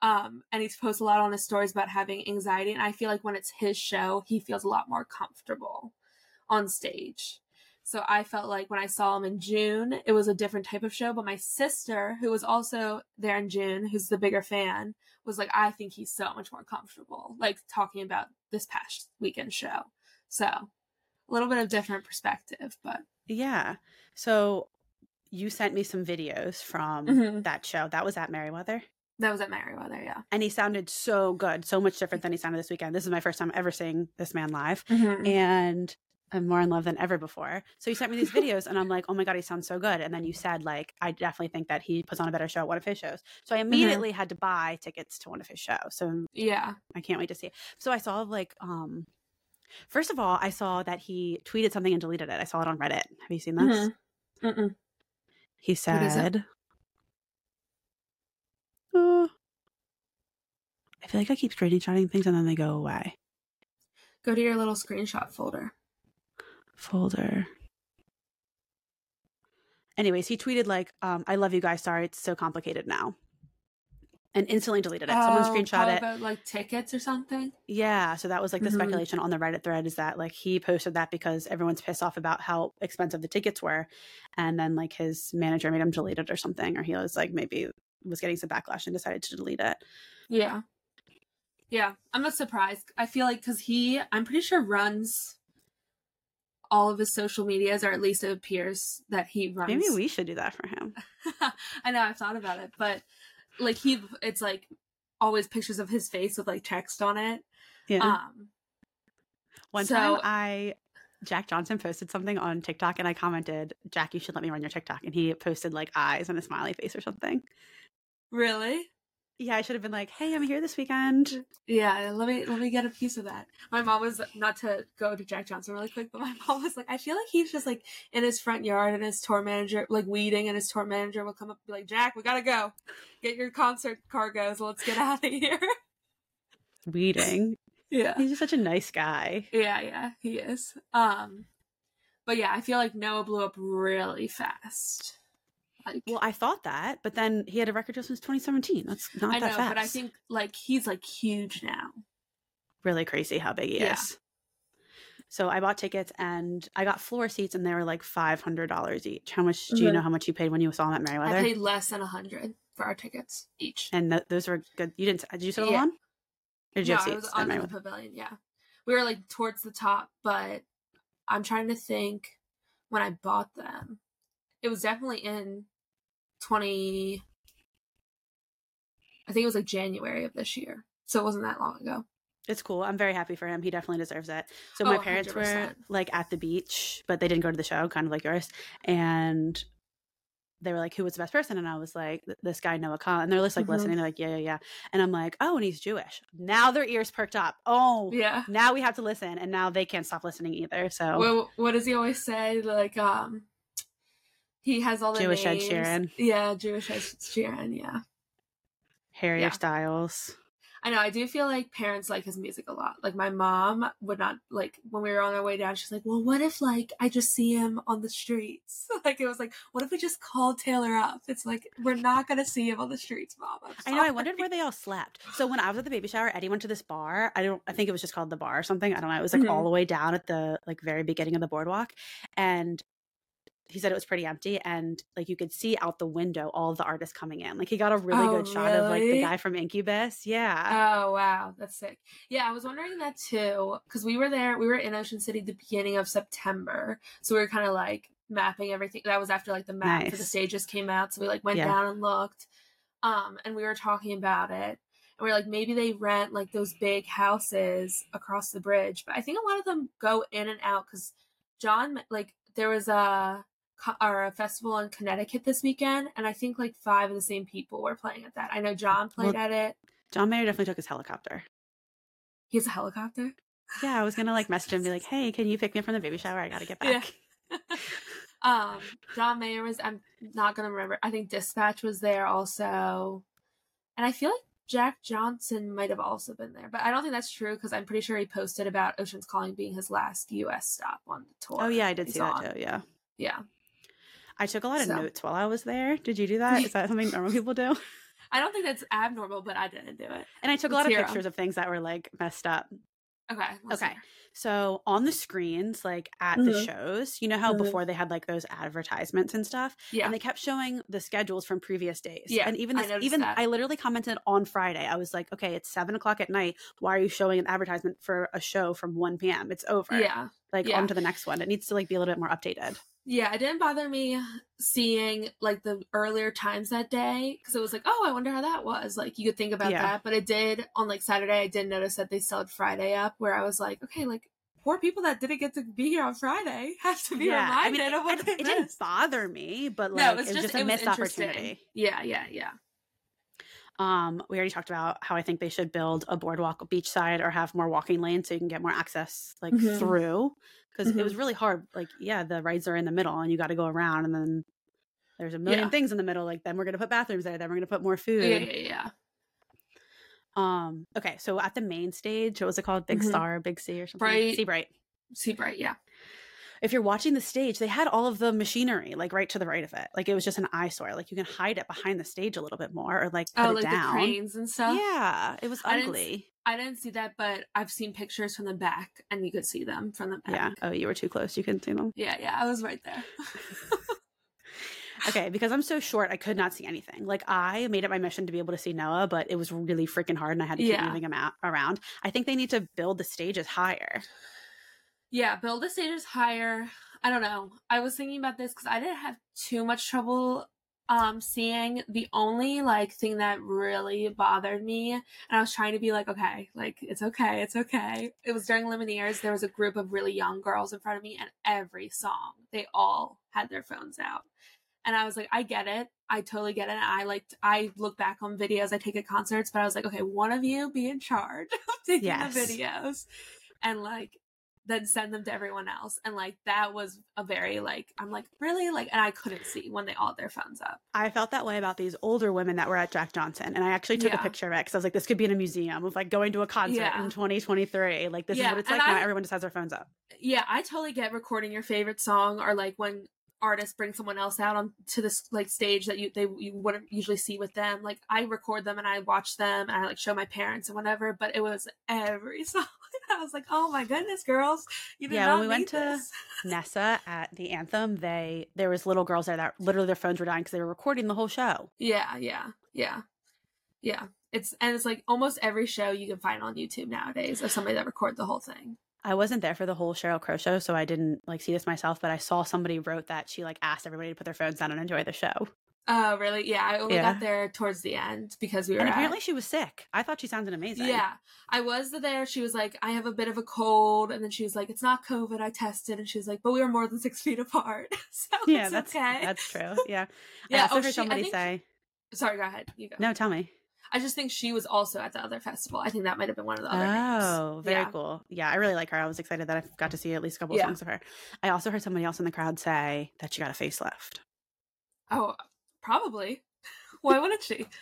Um, and he posts a lot on his stories about having anxiety, and I feel like when it's his show, he feels a lot more comfortable on stage. So I felt like when I saw him in June, it was a different type of show. But my sister, who was also there in June, who's the bigger fan, was like, I think he's so much more comfortable, like talking about this past weekend show. So a little bit of different perspective, but Yeah. So you sent me some videos from Mhm. that show. That was at Merriweather. that was at Merriweather, yeah. And he sounded so good, so much different than he sounded this weekend. This is my first time ever seeing this man live. Mm-hmm. And am more in love than ever before. So you sent me these <laughs> videos and I'm like, oh my God, he sounds so good. And then you said, like, I definitely think that he puts on a better show at one of his shows. So I immediately had to buy tickets to one of his shows. So Yeah. I can't wait to see it. So I saw like, um, first of all, I saw that he tweeted something and deleted it. I saw it on Reddit. Have you seen this? Mm-mm. He said, "Uh, I feel like I keep screenshotting things and then they go away. Go to your little screenshot folder. Folder. Anyways, he tweeted like, um, "I love you guys. Sorry, it's so complicated now," and instantly deleted it. Someone Oh, screenshot it. about like tickets or something. Yeah, so that was like the Mhm. speculation on the Reddit thread is that like he posted that because everyone's pissed off about how expensive the tickets were, and then like his manager made him delete it or something, or he was like maybe was getting some backlash and decided to delete it. Yeah. Yeah, I'm not surprised. I feel like because he, I'm pretty sure runs all of his social medias, or at least it appears that he runs. Maybe we should do that for him. <laughs> I know I've thought about it, but like he, it's like always pictures of his face with like text on it. Yeah. Um, One so- time I Jack Johnson posted something on TikTok and I commented, Jack, you should let me run your TikTok. And he posted like eyes and a smiley face or something. really? Yeah, I should have been like, hey, I'm here this weekend. Yeah, let me let me get a piece of that. My mom was not to go to Jack Johnson really quick, but my <laughs> mom was like, I feel like he's just like in his front yard and his tour manager like weeding and his tour manager will come up and be like, Jack, we gotta go. Get your concert cargoes, let's get out of here. <laughs> Weeding. yeah. He's just such a nice guy. Yeah, yeah, he is. Um but yeah, I feel like Noah blew up really fast. Like Well, I thought that, but then he had a record just since 2017. That's not I that know, fast. but I think like he's like huge now. really crazy how big he Yeah. is. So I bought tickets and I got floor seats and they were like five hundred dollars each. How much do you Mhm. know how much you paid when you saw him at Merriweather? I paid less than a hundred for our tickets each. and th- those were good. You didn't? Did you sit Yeah. Or did you no, have I was on the pavilion. Yeah, we were like towards the top, but I'm trying to think when I bought them. It was definitely in twenty. I think it was like January of this year, so it wasn't that long ago. It's cool. I'm very happy for him. He definitely deserves it. So Oh, my parents were 100%. like at the beach, but they didn't go to the show, kind of like yours. And they were like, "Who was the best person?" And I was like, "This guy Noah Kahan." And they're just like Mhm. listening. They're like, "Yeah, yeah, yeah." And I'm like, "Oh, and he's Jewish." Now their ears perked up. Oh, Yeah. now we have to listen, and now they can't stop listening either. So Well, what does he always say? Like, um, he has all the Jewish Ed names. Sheeran. Yeah, Jewish Ed Sheeran. Yeah, Harry Yeah. Styles. I know. I do feel like parents like his music a lot. Like my mom would not like when we were on our way down. She's like, "Well, what if like I just see him on the streets? <laughs> Like it was like, what if we just called Taylor up? It's like we're not gonna see him on the streets, mom. I'm know. I wondered where they all slept. So when I was at the baby shower, Eddie went to this bar. I don't. I think it was just called the bar or something. I don't know. It was like Mhm. all the way down at the like very beginning of the boardwalk, and he said it was pretty empty, and like you could see out the window all the artists coming in. Like he got a really Oh, good shot of like the guy from Incubus. Yeah. Oh wow, that's sick. Yeah, I was wondering that too because we were there. We were in Ocean City the beginning of September, so we were kind of like mapping everything. That was after like the map for the stages came out, so we like went Yeah. down and looked. Um, and we were talking about it, and we are like, maybe they rent like those big houses across the bridge, but I think a lot of them go in and out because John like there was a or a festival in Connecticut this weekend, and I think like five of the same people were playing at that. I know John played Well- at it. John Mayer definitely took his helicopter. He has a helicopter. Yeah, I was gonna like message him and be like, "Hey, can you pick me up from the baby shower? I gotta get <laughs> Yeah. back." <laughs> um, John Mayer was. I'm not gonna remember. I think Dispatch was there also, and I feel like Jack Johnson might have also been there, but I don't think that's true because I'm pretty sure he posted about Ocean's Calling being his last U.S. stop on the tour. Oh yeah, I did see that too. Yeah. Yeah, I took a lot of So- notes while I was there. Did you do that? Is that something normal people do? <laughs> I don't think that's abnormal, but I didn't do it. And I took a Let's lot of pictures of things that were like messed up. Okay. Okay. hear. So on the screens, like at the Mhm. shows, you know how Mhm. before they had like those advertisements and stuff, Yeah. and they kept showing the schedules from previous days. Yeah, and even I this, noticed even that. I literally commented on Friday. I was like, okay, it's seven o'clock at night. Why are you showing an advertisement for a show from one p.m.? It's over. yeah. like yeah. on to the next one. It needs to like be a little bit more updated. Yeah, it didn't bother me seeing like the earlier times that day because it was like, oh, I wonder how that was. Like you could think about Yeah. that, but it did on like Saturday. I did notice that they had Friday up, where I was like, okay, like poor people that didn't get to be here on Friday <laughs> have to be yeah, I reminded mean, of what it, they it didn't bother me, but like no, it was it's just, just, a missed opportunity. Yeah, yeah, yeah. Um, we already talked about how I think they should build a boardwalk beachside or have more walking lanes so you can get more access like Mhm. through because it Mhm. was really hard. Like, yeah, the rides are in the middle and you got to go around, and then there's a million Yeah. things in the middle. Like, then we're gonna put bathrooms there. Then we're gonna put more food. Yeah, yeah, yeah. Um, okay, so at the main stage, what was it called? Big Mhm. Star, Big C, or something? Bright. Sea Bright. See bright, yeah. If you're watching the stage, they had all of the machinery like right to the right of it. Like it was just an eyesore. Like you can hide it behind the stage a little bit more, or like put Oh, it like down. the cranes and stuff. Yeah, it was ugly. I didn't see that, but I've seen pictures from the back, and you could see them from the back. Yeah. Oh, you were too close. You couldn't see them. yeah, yeah. I was right there. <laughs> Okay, because I'm so short, I could not see anything. Like I made it my mission to be able to see Noah, but it was really freaking hard, and I had to keep Yeah. moving him out around. I think they need to build the stages higher. Yeah, build the stages higher. I don't know. I was thinking about this because I didn't have too much trouble um seeing the only like thing that really bothered me and I was trying to be like, okay, like it's okay, it's okay. It was during Lumineers, there was a group of really young girls in front of me and every song, they all had their phones out. And I was like, I get it. I totally get it. And I like I look back on videos I take at concerts, but I was like, okay, one of you be in charge of <laughs> taking Yes. the videos and like then send them to everyone else. And like that was a very like I'm like, really? Like and I couldn't see when they all had their phones up. I felt that way about these older women that were at Jack Johnson, and I actually took Yeah. a picture of it because I was like, "This could be in a museum of like going to a concert Yeah. in 2023. Like this is what it's and like now. Everyone just has their phones up." Yeah, I totally get recording your favorite song or like when artists bring someone else out on to this like stage that you they you wouldn't usually see with them. Like I record them and I watch them and I like show my parents and whatever, but it was every <laughs> song. I was like, "Oh my goodness, girls. You did Yeah, not when we went need to- <laughs> Nessa at the anthem, they there was little girls there that literally their phones were dying because they were recording the whole show. Yeah, yeah, yeah, yeah. It's and it's like almost every show you can find on YouTube nowadays of somebody that record the whole thing. I wasn't there for the whole Sheryl Crow show, so I didn't like see this myself. But I saw somebody wrote that she like asked everybody to put their phones down and enjoy the show. Oh, really? Yeah, I only Yeah. got there towards the end because we were And at- apparently she was sick. I thought she sounded amazing. Yeah, I was there. She was like, I have a bit of a cold. And then she was like, it's not COVID. I tested. And she was like, but we were more than six <laughs> feet apart. <laughs> so yeah, it's that's okay. that's true. Yeah, <laughs> I yeah. also Oh, heard she, I somebody say, sorry, go ahead. You go. "No, tell me." I just think she was also at the other festival. I think that might have been one of the other names. Oh, very Yeah. cool. Yeah, I really like her. I was excited that I got to see at least a couple Yeah. songs of her. I also heard somebody else in the crowd say that she got a facelift. Oh, probably. <laughs> Why wouldn't she? <laughs>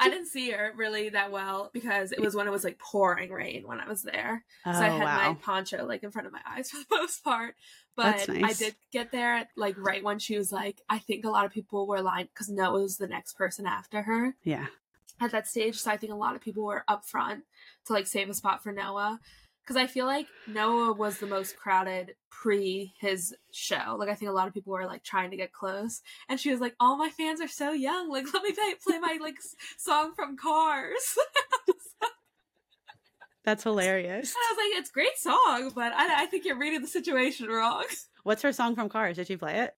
I didn't see her really that well because it was when it was like pouring rain when I was there. Oh, so I oh, had wow. my poncho like in front of my eyes <laughs> for the most part. But I did get there like right when she was like, I think a lot of people were lined because Noah was the next person after her yeah. at that stage. So I think a lot of people were up front to like save a spot for Noah. Because I feel like Noah was the most crowded pre his show. Like I think a lot of people were like trying to get close, and she was like, "All my fans are so young. Like <laughs> let me play, play my like song from Cars." <laughs> That's hilarious. And I was like, "It's a great song, but I, I think you're reading the situation wrong." <laughs> What's her song from Cars? Did she play it?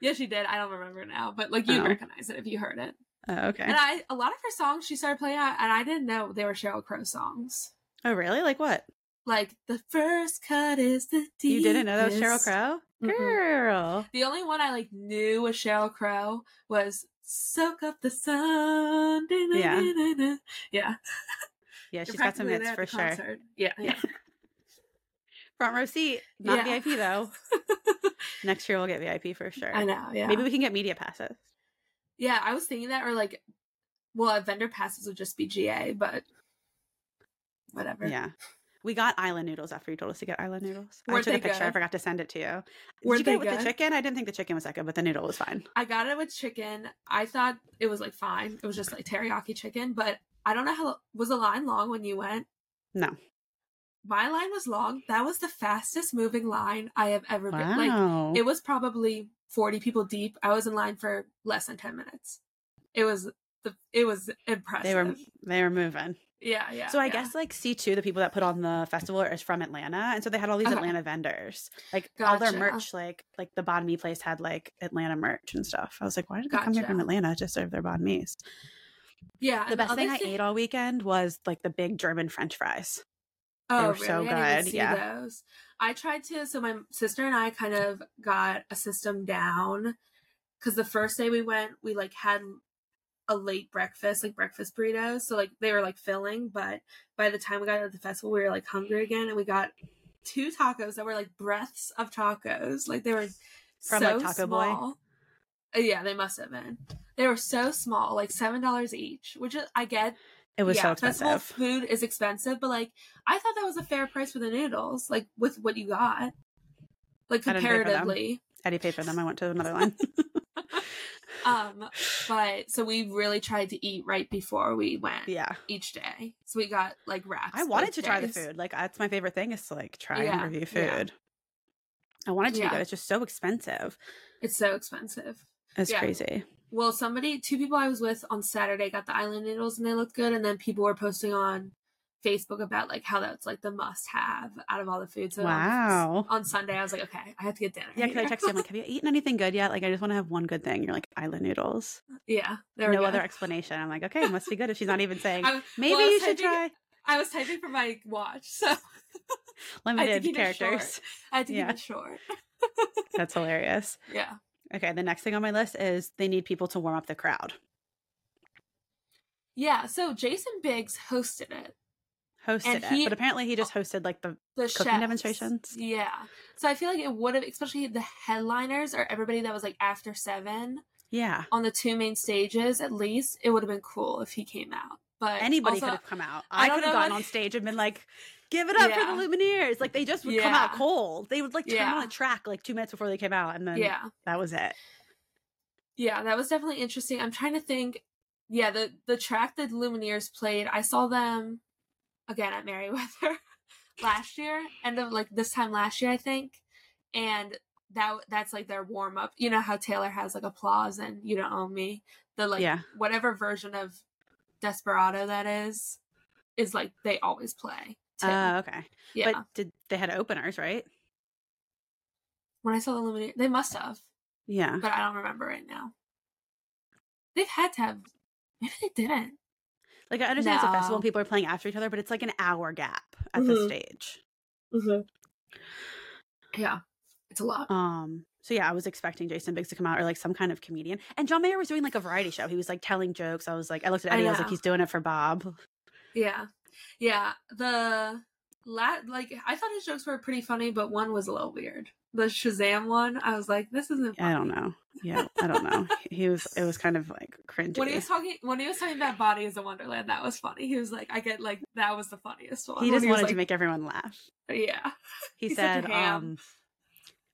yeah, she did. I don't remember now, but like you'd Oh. recognize it if you heard it. Oh, okay. And I, a lot of her songs she started playing out, and I didn't know they were Sheryl Crow songs. oh, really? Like what? Like the first cut is the deepest. You didn't know that was Sheryl Crow? Mm-mm. Girl. The only one I like knew was Sheryl Crow was "Soak Up the Sun." Yeah. yeah. <laughs> Yeah, she's got some hits for sure. concert. Yeah, <laughs> yeah. Front row seat, not Yeah. VIP though. <laughs> Next year we'll get VIP for sure. I know. Yeah, Maybe we can get media passes. yeah. I was thinking that, or like, well, vendor passes would just be GA, but whatever. Yeah. We got island noodles after you told us to get island noodles. I Weren't took a picture. I forgot to send it to you. Did Weren't you get it with the chicken? I didn't think the chicken was that good, but the noodle was fine. I got it with chicken. I thought it was like fine. It was just like teriyaki chicken, but I don't know how was the line long when you went. No. My line was long. That was the fastest moving line I have ever been. Like it was probably 40 people deep. I was in line for less than 10 minutes. It was the it was impressive. they were they were moving. Yeah, yeah. so I yeah. guess like C two, the people that put on the festival is from Atlanta, and so they had all these Okay. Atlanta vendors. Like all their merch, like like the mi place had like Atlanta merch and stuff. I was like, why did they come here from Atlanta to serve their mi's? yeah. The best thing I ate all weekend was like the big German French fries. Oh, were really? so I good, see yeah. those. I tried to. So my sister and I kind of got a system down because the first day we went, we like had a late breakfast, like breakfast burritos. So like they were like filling, but by the time we got to the festival, we were like hungry again, and we got two tacos that were like breaths of tacos. Like they were From, so like, Taco Boy? small. Uh, Yeah, they must have been. They were so small, like seven dollars each, which is, I get It was so yeah, festival expensive. food is expensive, but like I thought that was a fair price for the noodles, like with what you got, like I didn't pay for them. comparatively. Eddie paid for them. I went to another line. <laughs> Um, but so we really tried to eat right before we went yeah. each day. So we got like wraps. I wanted to try the food. Like that's my favorite thing is to like try Yeah, and review yeah. food. I wanted to Yeah. good. It's just so expensive. It's so expensive. It's Yeah. crazy. Well, somebody, two people I was with on Saturday got the island noodles and they looked good, and then people were posting on Facebook about like how that's like the must have out of all the food. So on- Wow. On, Sunday, I was like, okay, I have to get dinner. Yeah, because I texted you. I'm like, have you <laughs> eaten anything good yet? Like, I just want to have one good thing. You're like, island noodles. yeah, there no other explanation. I'm like, okay, it must be good if she's not even saying, <laughs> I- maybe well, you should typing- try I was typing for my watch, so <laughs> limited short. characters. I had to Yeah. keep it short. That's hilarious. Yeah. Okay, the next thing on my list is they need people to warm up the crowd. Yeah. So Jason Biggs hosted it. Hosted it, but apparently he just hosted like the The Cooking chefs. demonstrations? Yeah. So I feel like it would have, especially the headliners or everybody that was like after seven yeah. on the two main stages, at least it would have been cool if he came out. But Anybody also- could have come out. I I, could have gotten on stage and been like, "Give it up Yeah. for the Lumineers!" Like they just would come out cold. They would like turn on Yeah. a track like two minutes before they came out, and then Yeah. that was it. Yeah, that was definitely interesting. I'm trying to think. Yeah, the the track that Lumineers played, I saw them again at Merriweather <laughs> last year, end of like this time last year, I think. And that that's like their warm up. You know how Taylor has like applause and you don't own me. The like Yeah. whatever version of Desperado that is, is like they always play. Too. Uh, okay. yeah. But did they had openers, right? when I saw the Lumineers, they must have, Yeah. but I don't remember right now. They've had to have. Maybe they didn't. Like I understand it's a festival and people are playing after each other, but it's like an hour gap at the Mhm. stage. Yeah, it's a lot. Um. So yeah, I was expecting Jason Biggs to come out or like some kind of comedian. And John Mayer was doing like a variety show. He was like telling jokes. I was like, I looked at Eddie. I, was like, he's doing it for Bob. Yeah, yeah. The la like I thought his jokes were pretty funny, but one was a little weird. The Shazam one, I was like, this isn't. I don't know. <laughs> Yeah, I don't know. He was. It was kind of like cringy. When he was talking, when he was talking about Body is a Wonderland, that was funny. He was like, I get like that was the funniest one. he just was wanted like, to make everyone laugh. Yeah, He <laughs> He's said, um,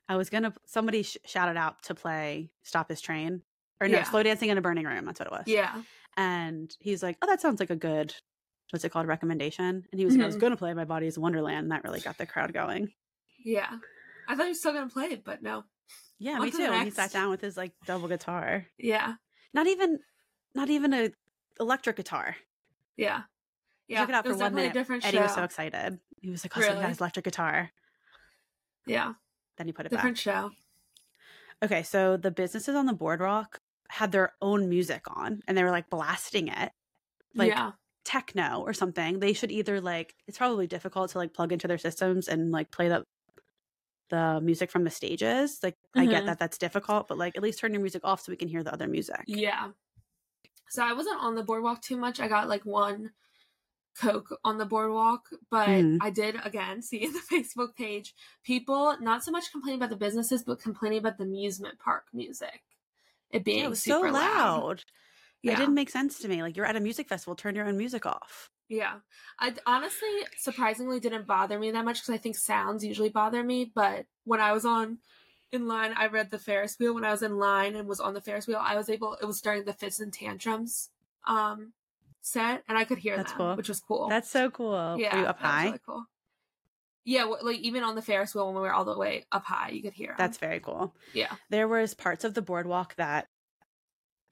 I was gonna. Somebody sh- shouted out to play "Stop This Train" or no, Yeah. "Slow Dancing in a Burning Room." That's what it was. yeah, And he's like, "Oh, that sounds like a good." What's it called? Recommendation. And he was like, "I was Mhm. gonna play "My Body Is a Wonderland." And that really got the crowd going. yeah. I thought he was still gonna play it, but no. Yeah, On me to too. he sat down with his like double guitar. Yeah, Not even, not even a electric guitar. yeah, He yeah. took it out it for was one minute. a different Eddie show. was so excited. He was like, "Oh, so he got his electric guitar." yeah, Then he put it back. different back. show. Okay, so the businesses on the boardwalk had their own music on, and they were like blasting it, like yeah, techno or something. They should either like it's probably difficult to like plug into their systems and like play the the music from the stages. Like I get Mhm. that that's difficult, but like at least turn your music off so we can hear the other music. Yeah. So I wasn't on the boardwalk too much. I got like one Coke on the boardwalk, but Mhm. I did again <laughs> see in the Facebook page people not so much complaining about the businesses, but complaining about the amusement park music. It being it so super loud. Yeah. It didn't make sense to me. Like you're at a music festival, turn your own music off. Yeah. I honestly, surprisingly, didn't bother me that much because I think sounds usually bother me. But when I was on in line, I read the Ferris wheel. When I was in line and was on the Ferris wheel, I was able, it was during the Fitz and Tantrums um, set, and I could hear That's them, cool. which was cool. That's so cool. yeah. Were you up that high? really cool. Yeah, like even on the Ferris wheel when we were all the way up high, you could hear 'em. That's very cool. yeah. There was parts of the boardwalk that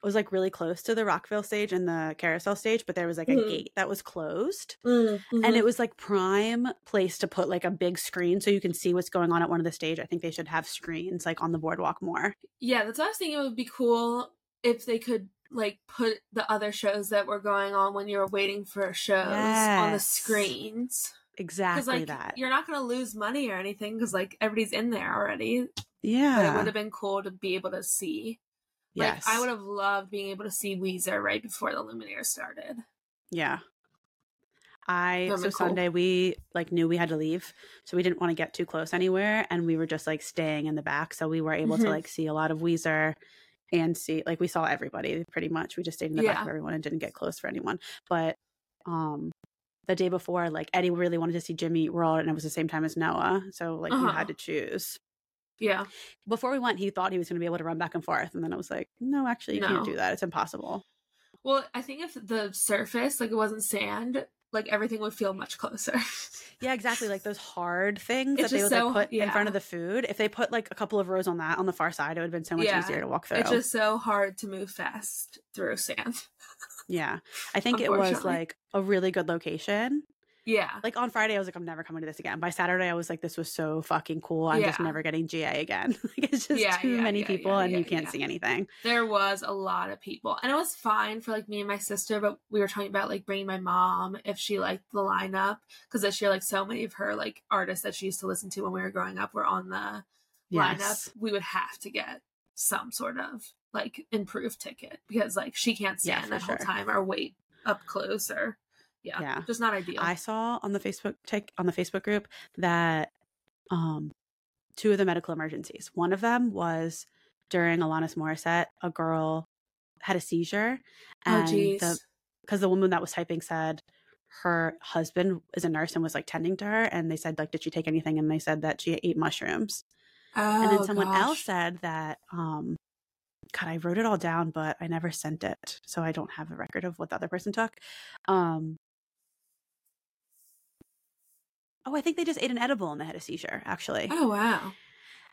was like really close to the Rockville stage and the carousel stage, but there was like a Mhm. gate that was closed. Mm-hmm. And it was like prime place to put like a big screen so you can see what's going on at one of the stage. I think they should have screens like on the boardwalk more. Yeah, that's what I was thinking. It would be cool if they could like put the other shows that were going on when you were waiting for shows on the screens. exactly like that. you're not gonna lose money or anything because like everybody's in there already. But it would have been cool to be able to see. Like yes. I would have loved being able to see Weezer right before the Lumineers started. Yeah. I so cool. Sunday we like knew we had to leave, so we didn't want to get too close anywhere, and we were just like staying in the back, so we were able Mhm. to like see a lot of Weezer and see like we saw everybody pretty much. We just stayed in the back Yeah. of everyone and didn't get close for anyone. But um the day before, like Eddie really wanted to see Jimmy Eat World, and it was the same time as Noah, so like you Uh-huh. had to choose. Yeah. Before we went, he thought he was going to be able to run back and forth, and then I was like, no, actually, you No. can't do that. It's impossible. Well, I think if the surface, like it wasn't sand, like everything would feel much closer. <laughs> Yeah, exactly. Like those hard things It's that they would so- like put in front of the food. If they put like a couple of rows on that on the far side, it would have been so much Yeah. easier to walk through. it's just so hard to move fast through sand. yeah, I <laughs> think it was like a really good location. Yeah. Like on Friday, I was like, I'm never coming to this again. By Saturday, I was like, this was so fucking cool. I'm just never getting GA again. <laughs> like it's just Yeah, too yeah, many yeah, people, yeah, and yeah, you can't yeah. see anything. there was a lot of people and it was fine for like me and my sister but we were talking about like bringing my mom if she liked the lineup because this year like so many of her like artists that she used to listen to when we were growing up were on the Yes. lineup we would have to get some sort of like improved ticket because like she can't stand for that whole time or wait up close or yeah, Yeah. just not ideal I saw on the Facebook take on the Facebook group that um two of the medical emergencies. One of them was during Alanis Morissette, a girl had a seizure oh and jeez the because the woman that was typing said her husband is a nurse and was like tending to her and they said like did she take anything and they said that she ate mushrooms oh, and then someone gosh. else said that um god i wrote it all down but i never sent it so i don't have a record of what the other person took um oh i think they just ate an edible and they had a seizure actually oh wow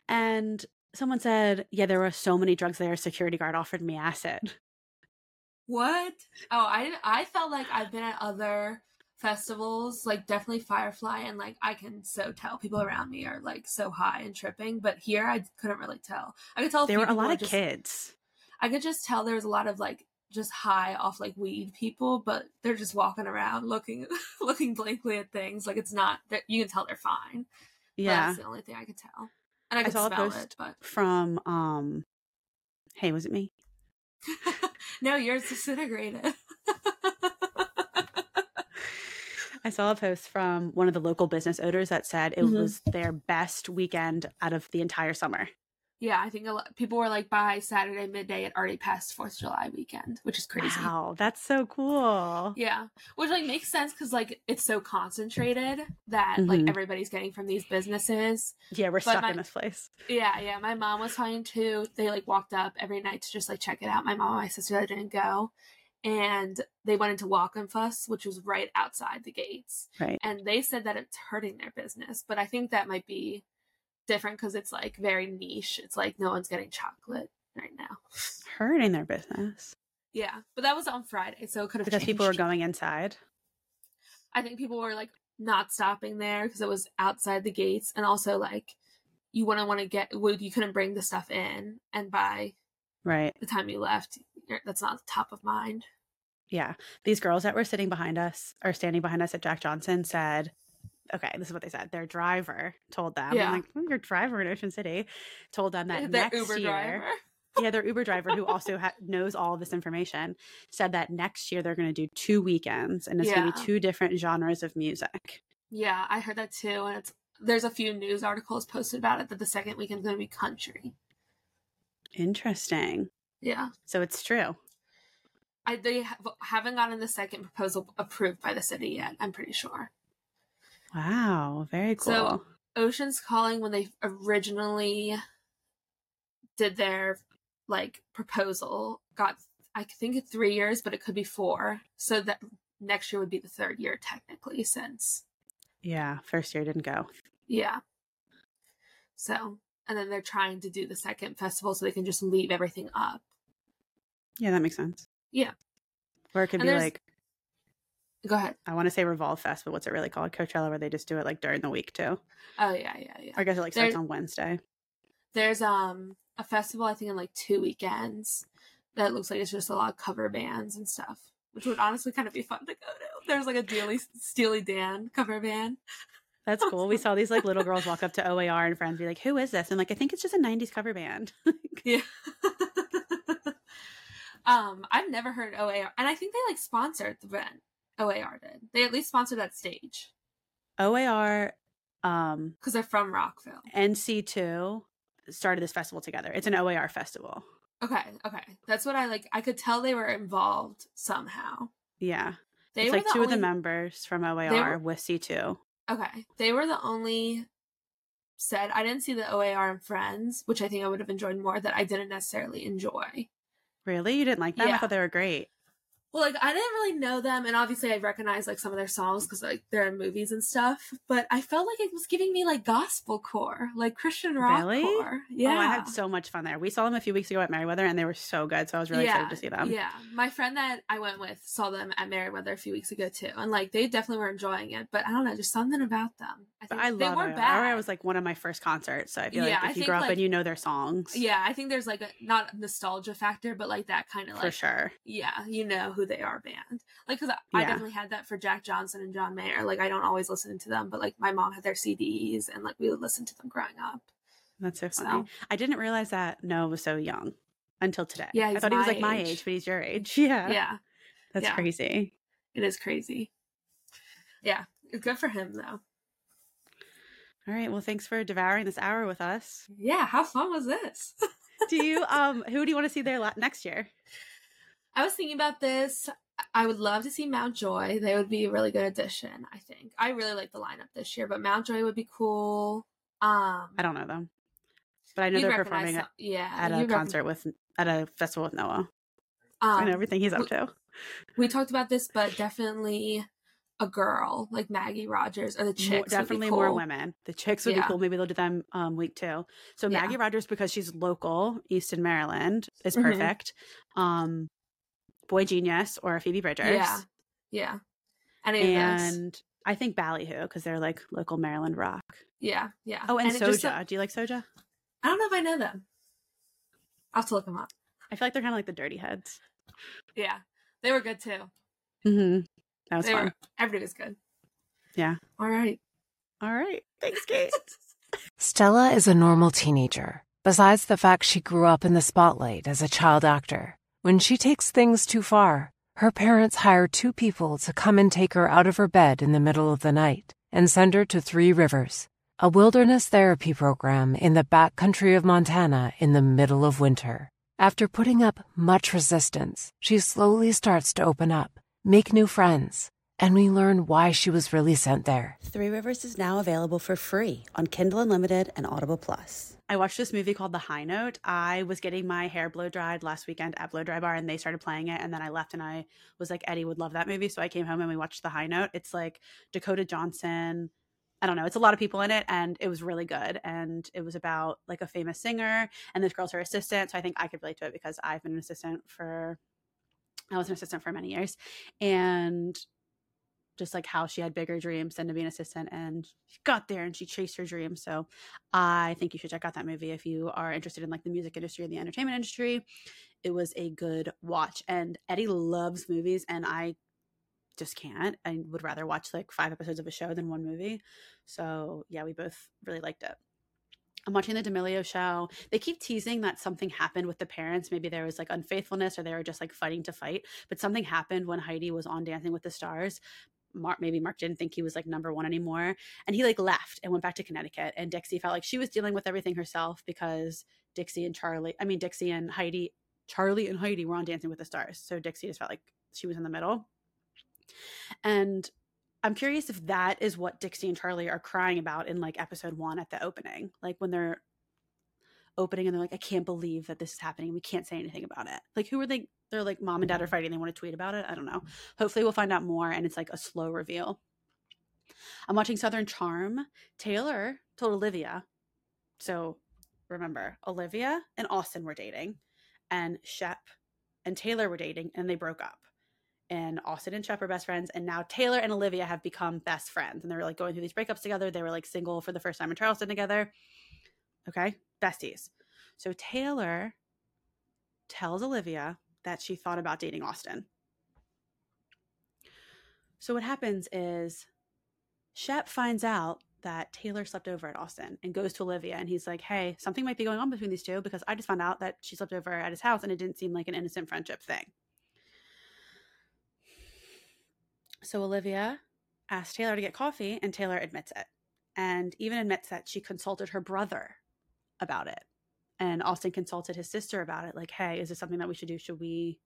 and someone said yeah there were so many drugs there a security guard offered me acid What? Oh, I I felt like I've been at other festivals, like definitely Firefly, and like I can so tell people around me are like so high and tripping, but here I couldn't really tell. I could tell there were a lot were of just, kids I could just tell there was a lot of like just high off like weed people, but they're just walking around looking <laughs> looking blankly at things. Like it's not that you can tell they're fine. Yeah that's the only thing I could tell, and I I could saw a smell post it. But from um hey was it me <laughs> no, yours disintegrated. <laughs> I saw a post from one of the local business owners that said it Mhm. was their best weekend out of the entire summer. Yeah, I think a lot people were like by Saturday midday it already passed Fourth of July weekend, which is crazy. Wow, that's so cool. Yeah, which like makes sense because like it's so concentrated that like Mhm. everybody's getting from these businesses. Yeah, we're But stuck my- in this place. Yeah, yeah. My mom was talking too. They like walked up every night to just like check it out. My mom and my sister didn't go, and they went into Wockenfuss, which was right outside the gates. Right. and they said that it's hurting their business but i think that might be different because it's like very niche it's like no one's getting chocolate right now Hurting their business. yeah but that was on friday so it could have Because people were going inside. i think people were like not stopping there because it was outside the gates and also like you wouldn't want to get would you couldn't bring the stuff in and by Right. the time you left you're, that's not top of mind Yeah. These girls that were sitting behind us or standing behind us at Jack Johnson said, okay, this is what they said. Their driver told them, Yeah. I'm like, "Oh, your driver in Ocean City told them that <laughs> the next uber year, driver yeah, their Uber driver who also ha- knows all this information said that next year they're going to do two weekends and it's going to be two different genres of music. yeah i heard that too and it's there's a few news articles posted about it that the second weekend's going to be country Interesting. yeah So it's true. I, they have, haven't gotten the second proposal approved by the city yet. I'm pretty sure. Wow. Very cool. So- Ocean's Calling, when they originally did their like proposal, got I think three years, but it could be four. So that next year would be the third year technically. Since yeah. First year didn't go. yeah, so and then they're trying to do the second festival so they can just leave everything up. Yeah, that makes sense. Yeah. Or it could And be like, Go ahead. I want to say Revolve Fest, but what's it really called? Coachella, where they just do it like during the week too. Oh yeah, yeah, yeah. Or I guess it like starts on Wednesday. There's um a festival I think in like two weekends that looks like it's just a lot of cover bands and stuff. which would honestly kind of be fun to go to. There's like a Steely, Steely Dan cover band. That's cool. We saw these like little girls walk up to OAR and friends be like, "Who is this?" And like, I think it's just a '90s cover band. <laughs> yeah. <laughs> um, I've never heard OAR, and I think they like sponsored the event. OAR did. They at least sponsored that stage. OAR, um, because they're from Rockville. NC2 started this festival together. It's an OAR festival. Okay, okay, that's what I like. I could tell they were involved somehow. Yeah, They it's were like the two of the members from OAR were- with C2. Okay, they were the only said I didn't see the OAR and Friends, which I think I would have enjoyed more. That I didn't necessarily enjoy. Really, you didn't like them? I thought they were great. Well, like I didn't really know them, and obviously I recognize like some of their songs because like they're in movies and stuff. But I felt like it was giving me like gospel core, like Christian rock Really? core. Yeah, Oh, I had so much fun there. We saw them a few weeks ago at Merriweather, and they were so good. So I was really excited to see them. Yeah, my friend that I went with saw them at Merriweather a few weeks ago too, and like they definitely were enjoying it. But I don't know, just something about them. I think I they love weren't it. bad. It was like one of my first concerts. So I feel Yeah, like I if you think, grew up like- and you know their songs, yeah, I think there's like a not nostalgia factor, but like that kind of like for sure. yeah, you know who they are band. Like, cause I, I definitely had that for Jack Johnson and John Mayer. Like, I don't always listen to them, but like my mom had their CDs and like we would listen to them growing up. That's so So- funny. I didn't realize that Noah was so young until today. Yeah, I thought he was like my age. age, but he's your age. <laughs> Yeah, Yeah, that's yeah. crazy. it is crazy. Yeah, it's good for him though. All right. Well, thanks for devouring this hour with us. Yeah, how fun was this? <laughs> Do you um who do you want to see there la- next year? I was thinking about this. I would love to see Mt. Joy. They would be a really good addition, I think. I really like the lineup this year, but Mt. Joy would be cool. Um I don't know them, but I know they're performing at, yeah, at a concert with at a festival with Noah. Um, I know everything he's up w- to. we talked about this, but definitely a girl like Maggie Rogers or the More- chicks. would be definitely more women. The chicks would Yeah. be cool. Maybe they'll do them um, week two. So Yeah. Maggie Rogers, because she's local, Easton, Maryland, is Mhm. perfect. Um, boygenius or Phoebe Bridgers. Yeah, yeah. Any of those. and I think Ballyhoo because they're like local Maryland rock. Yeah, yeah. Oh, and, it just- Soja. Do you like Soja? I don't know if I know them. I'll have to look them up. I feel like they're kind of like the Dirty Heads. Yeah, they were good too. Mm-hmm. That was They fun. were. Everybody was good. Yeah. All right. All right. Thanks, Kate. <laughs> Stella is a normal teenager, besides the fact she grew up in the spotlight as a child actor. When she takes things too far, her parents hire two people to come and take her out of her bed in the middle of the night and send her to Three Rivers, a wilderness therapy program in the backcountry of Montana in the middle of winter. After putting up much resistance, she slowly starts to open up, make new friends, and we learn why she was really sent there. Three Rivers is now available for free on Kindle Unlimited and Audible Plus. I watched this movie called The High Note. I was getting my hair blow dried last weekend at Blow Dry Bar and they started playing it. And then I left and I was like, Eddie would love that movie. So I came home and we watched The High Note. It's like Dakota Johnson. I don't know. It's a lot of people in it and it was really good. And it was about like a famous singer and this girl's her assistant. So I think I could relate to it because I've been an assistant for, I was an assistant for many years. And just like how she had bigger dreams than to be an assistant and she got there and she chased her dreams. So I think you should check out that movie if you are interested in like the music industry or the entertainment industry. It was a good watch. And Eddie loves movies and I just can't. I would rather watch like five episodes of a show than one movie. So yeah, we both really liked it. I'm watching the D'Amelio show. They keep teasing that something happened with the parents. Maybe there was like unfaithfulness or they were just like fighting to fight. But something happened when Heidi was on Dancing with the Stars. Mark maybe Mark didn't think he was like number one anymore. And he like left and went back to Connecticut. And Dixie felt like she was dealing with everything herself because Dixie and Charlie, I mean Dixie and Heidi, Charlie and Heidi were on Dancing with the Stars. So Dixie just felt like she was in the middle. And I'm curious if that is what Dixie and Charlie are crying about in like episode one at the opening. Like when they're opening and they're like, I can't believe that this is happening. We can't say anything about it. Like, who are they? They're like, mom and dad are mm-hmm. fighting. They want to tweet about it. I don't know. Hopefully, we'll find out more and it's like a slow reveal. I'm watching Southern Charm. Taylor told Olivia. So remember, Olivia and Austin were dating, and Shep and Taylor were dating, and they broke up and Austin and Shep are best friends, and now Taylor and Olivia have become best friends, and they're like going through these breakups together. They were like single for the first time in Charleston together. Okay, besties. So Taylor tells Olivia that she thought about dating Austin. So what happens is Shep finds out that Taylor slept over at Austin and goes to Olivia and he's like, Hey, something might be going on between these two because I just found out that she slept over at his house and it didn't seem like an innocent friendship thing. So Olivia asks Taylor to get coffee and Taylor admits it and even admits that she consulted her brother about it. And Austin consulted his sister about it like, Hey, is this something that we should do? Should we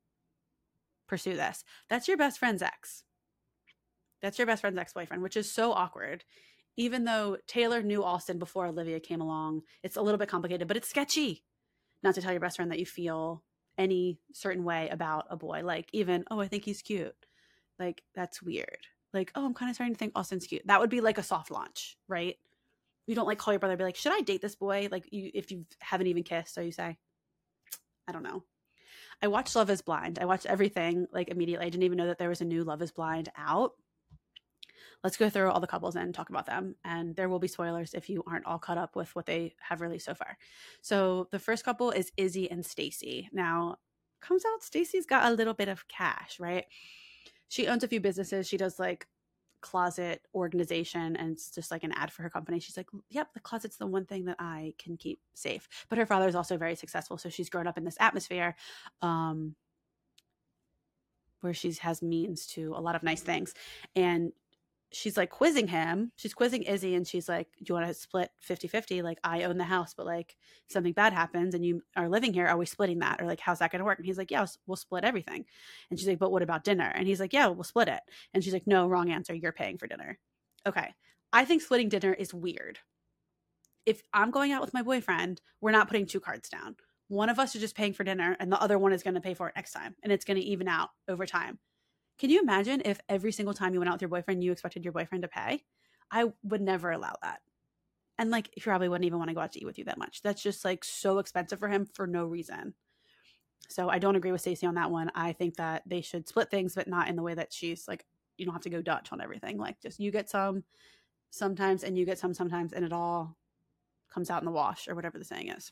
pursue this? That's your best friend's ex. That's your best friend's ex boyfriend, which is so awkward even though Taylor knew Austin before Olivia came along, it's a little bit complicated, but it's sketchy not to tell your best friend that you feel any certain way about a boy. Like, even, oh, I think he's cute. Like, that's weird. Like, oh, I'm kind of starting to think Austin's cute. That would be like a soft launch, right? You don't like call your brother be like, should I date this boy? Like, you if you haven't even kissed, so you say, I don't know. I watched Love is Blind. I watched everything like immediately. I didn't even know that there was a new Love is Blind out let's go through all the couples and talk about them. And there will be spoilers if you aren't all caught up with what they have released so far. So the first couple is Izzy and Stacy. Now, comes out Stacy's got a little bit of cash, right? She owns a few businesses. She does like closet organization and it's just like an ad for her company. She's like, "Yep, the closet's the one thing that I can keep safe." But her father is also very successful, so she's grown up in this atmosphere um where she has means to a lot of nice things. And she's like quizzing him. She's quizzing Izzy and she's like, Do you want to split 50 50? Like, I own the house, but like something bad happens and you are living here. Are we splitting that? Or like, how's that going to work? And he's like, Yeah, we'll split everything. And she's like, But what about dinner? And he's like, Yeah, we'll split it. And she's like, No, wrong answer. You're paying for dinner. Okay. I think splitting dinner is weird. If I'm going out with my boyfriend, we're not putting two cards down. One of us is just paying for dinner and the other one is going to pay for it next time. And it's going to even out over time can you imagine if every single time you went out with your boyfriend, you expected your boyfriend to pay? I would never allow that. And like, he probably wouldn't even want to go out to eat with you that much. That's just like so expensive for him for no reason. So I don't agree with Stacy on that one. I think that they should split things, but not in the way that she's like, you don't have to go Dutch on everything. Like, just you get some sometimes and you get some sometimes, and it all comes out in the wash or whatever the saying is.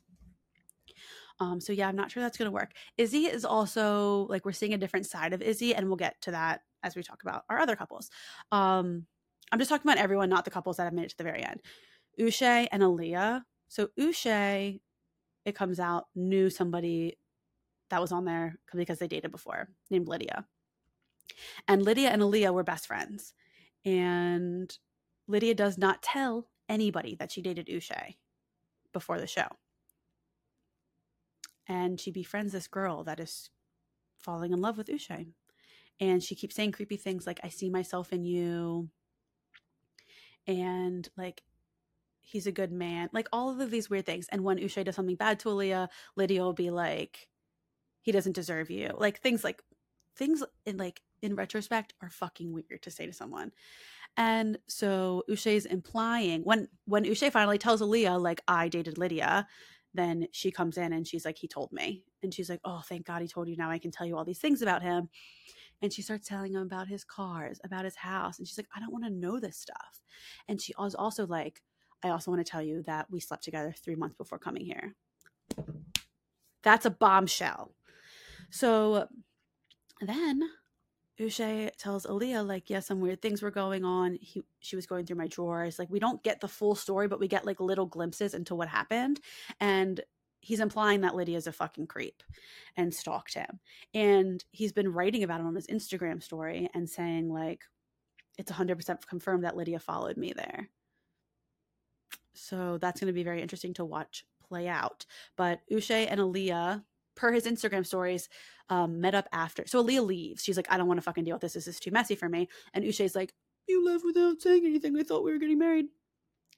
Um, so yeah, I'm not sure that's going to work. Izzy is also like we're seeing a different side of Izzy, and we'll get to that as we talk about our other couples. Um, I'm just talking about everyone, not the couples that have made it to the very end. Uche and Aaliyah. So Uche, it comes out, knew somebody that was on there because they dated before, named Lydia. And Lydia and Aaliyah were best friends. And Lydia does not tell anybody that she dated Uche before the show and she befriends this girl that is falling in love with Uche. And she keeps saying creepy things like, I see myself in you. And like, he's a good man. Like, all of these weird things. And when Uche does something bad to Aaliyah, Lydia will be like, he doesn't deserve you. Like, things like, things in like, in retrospect, are fucking weird to say to someone. And so Uche is implying when when Uche finally tells Aaliyah, like, I dated Lydia, then she comes in and she's like, he told me. And she's like, oh, thank God he told you. Now I can tell you all these things about him. And she starts telling him about his cars, about his house. And she's like, I don't want to know this stuff. And she was also like, I also want to tell you that we slept together three months before coming here. That's a bombshell. So then Uche tells Aaliyah, like, yeah, some weird things were going on. He, she was going through my drawers. Like, we don't get the full story, but we get like little glimpses into what happened. And he's implying that Lydia's a fucking creep and stalked him. And he's been writing about it on his Instagram story and saying, like, it's 100% confirmed that Lydia followed me there. So that's going to be very interesting to watch play out. But Uche and Aaliyah per his Instagram stories, um, met up after. So Aaliyah leaves. She's like, I don't want to fucking deal with this. This is too messy for me. And Uche's like, You left without saying anything. I thought we were getting married.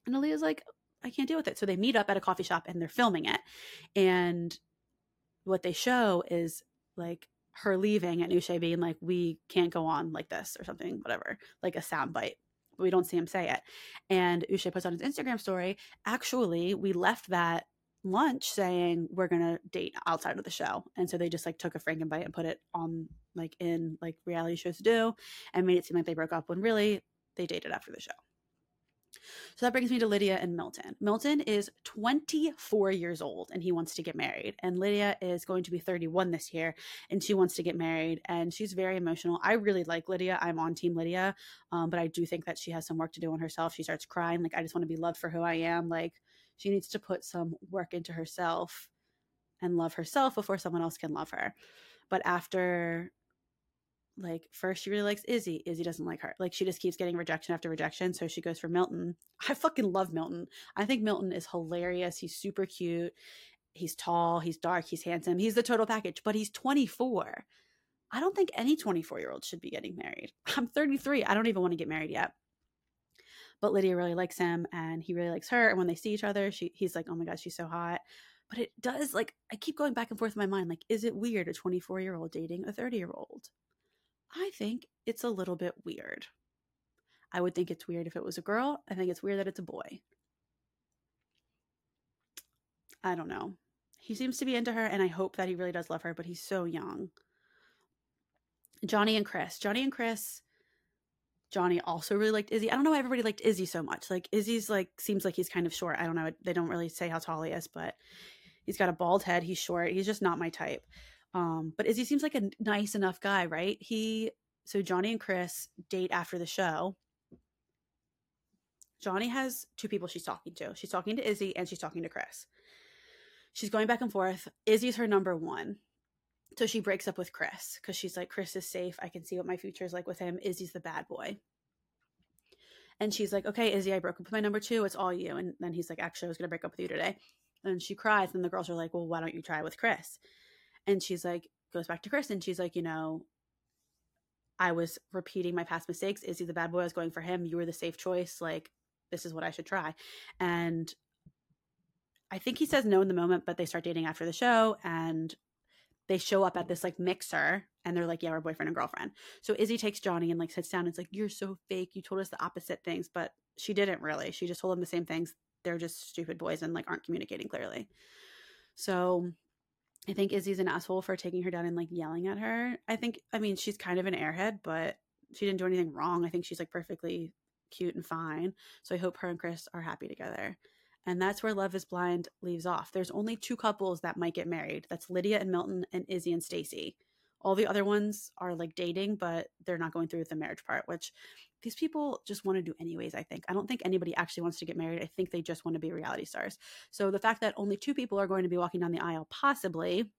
And Aaliyah's like, I can't deal with it. So they meet up at a coffee shop and they're filming it. And what they show is like her leaving and Uche being like, We can't go on like this or something, whatever, like a sound bite. We don't see him say it. And Uche puts on his Instagram story, actually, we left that lunch saying we're gonna date outside of the show and so they just like took a frankenbite and put it on like in like reality shows do and made it seem like they broke up when really they dated after the show So that brings me to Lydia and Milton. Milton is 24 years old and he wants to get married. And Lydia is going to be 31 this year and she wants to get married. And she's very emotional. I really like Lydia. I'm on Team Lydia. Um, but I do think that she has some work to do on herself. She starts crying. Like, I just want to be loved for who I am. Like, she needs to put some work into herself and love herself before someone else can love her. But after like first she really likes Izzy. Izzy doesn't like her. Like she just keeps getting rejection after rejection. So she goes for Milton. I fucking love Milton. I think Milton is hilarious. He's super cute. He's tall, he's dark, he's handsome. He's the total package, but he's 24. I don't think any 24 year old should be getting married. <laughs> I'm 33. I don't even want to get married yet. But Lydia really likes him and he really likes her. And when they see each other, she he's like, oh my God, she's so hot. But it does like I keep going back and forth in my mind. Like, is it weird a 24 year old dating a 30 year old? I think it's a little bit weird. I would think it's weird if it was a girl. I think it's weird that it's a boy. I don't know. He seems to be into her, and I hope that he really does love her, but he's so young. Johnny and Chris. Johnny and Chris. Johnny also really liked Izzy. I don't know why everybody liked Izzy so much. Like Izzy's like seems like he's kind of short. I don't know. They don't really say how tall he is, but he's got a bald head. He's short. He's just not my type. Um, but Izzy seems like a nice enough guy, right? He so Johnny and Chris date after the show. Johnny has two people she's talking to. She's talking to Izzy and she's talking to Chris. She's going back and forth. Izzy's her number one. So she breaks up with Chris because she's like, Chris is safe. I can see what my future is like with him. Izzy's the bad boy. And she's like, okay, Izzy, I broke up with my number two. It's all you. And then he's like, actually, I was going to break up with you today. And she cries. And the girls are like, well, why don't you try with Chris? And she's like, goes back to Chris and she's like, you know, I was repeating my past mistakes. Izzy the bad boy? I was going for him. You were the safe choice. Like, this is what I should try. And I think he says no in the moment, but they start dating after the show and they show up at this like mixer and they're like, yeah, we're boyfriend and girlfriend. So Izzy takes Johnny and like sits down and it's like, you're so fake. You told us the opposite things, but she didn't really. She just told him the same things. They're just stupid boys and like aren't communicating clearly. So I think Izzy's an asshole for taking her down and like yelling at her. I think, I mean, she's kind of an airhead, but she didn't do anything wrong. I think she's like perfectly cute and fine. So I hope her and Chris are happy together. And that's where Love is Blind leaves off. There's only two couples that might get married. That's Lydia and Milton and Izzy and Stacy. All the other ones are like dating, but they're not going through with the marriage part, which these people just want to do anyways, I think. I don't think anybody actually wants to get married. I think they just want to be reality stars. So the fact that only two people are going to be walking down the aisle, possibly,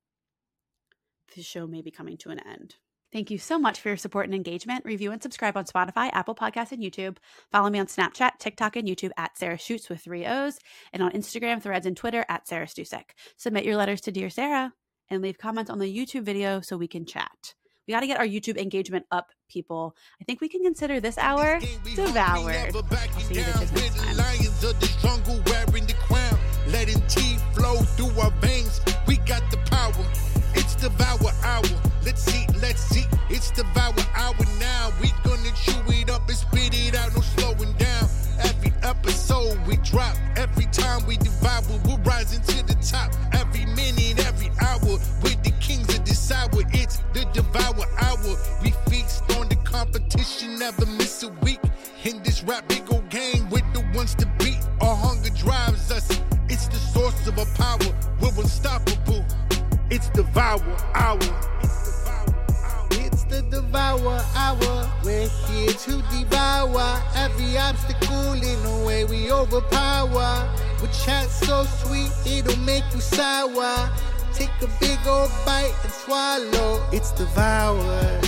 the show may be coming to an end. Thank you so much for your support and engagement. Review and subscribe on Spotify, Apple Podcasts, and YouTube. Follow me on Snapchat, TikTok, and YouTube at Sarah Shoots with three O's, and on Instagram, Threads, and Twitter at Sarah Stusek. Submit your letters to Dear Sarah and leave comments on the YouTube video so we can chat. We got to get our YouTube engagement up, people. I think we can consider this hour devoured. See you bitches next time. Lions of the jungle wearing the crown, letting tea flow through our veins. We got the power. It's devour hour. Let's see, let's see. It's the devour hour now. We gonna chew it up and spit it out, no slowing down. Every episode we drop, every time we devour, we're rising to the top. Every minute, every hour, with the kings of this hour. It's the devour hour. We feast on the competition, never miss a week. In this rap big old game with the ones to beat. Our hunger drives us. It's the source of our power. We're unstoppable. It's devour hour. Devour hour. We're here to devour every obstacle in the way we overpower. With chat so sweet, it'll make you sour. Take a big old bite and swallow. It's devour.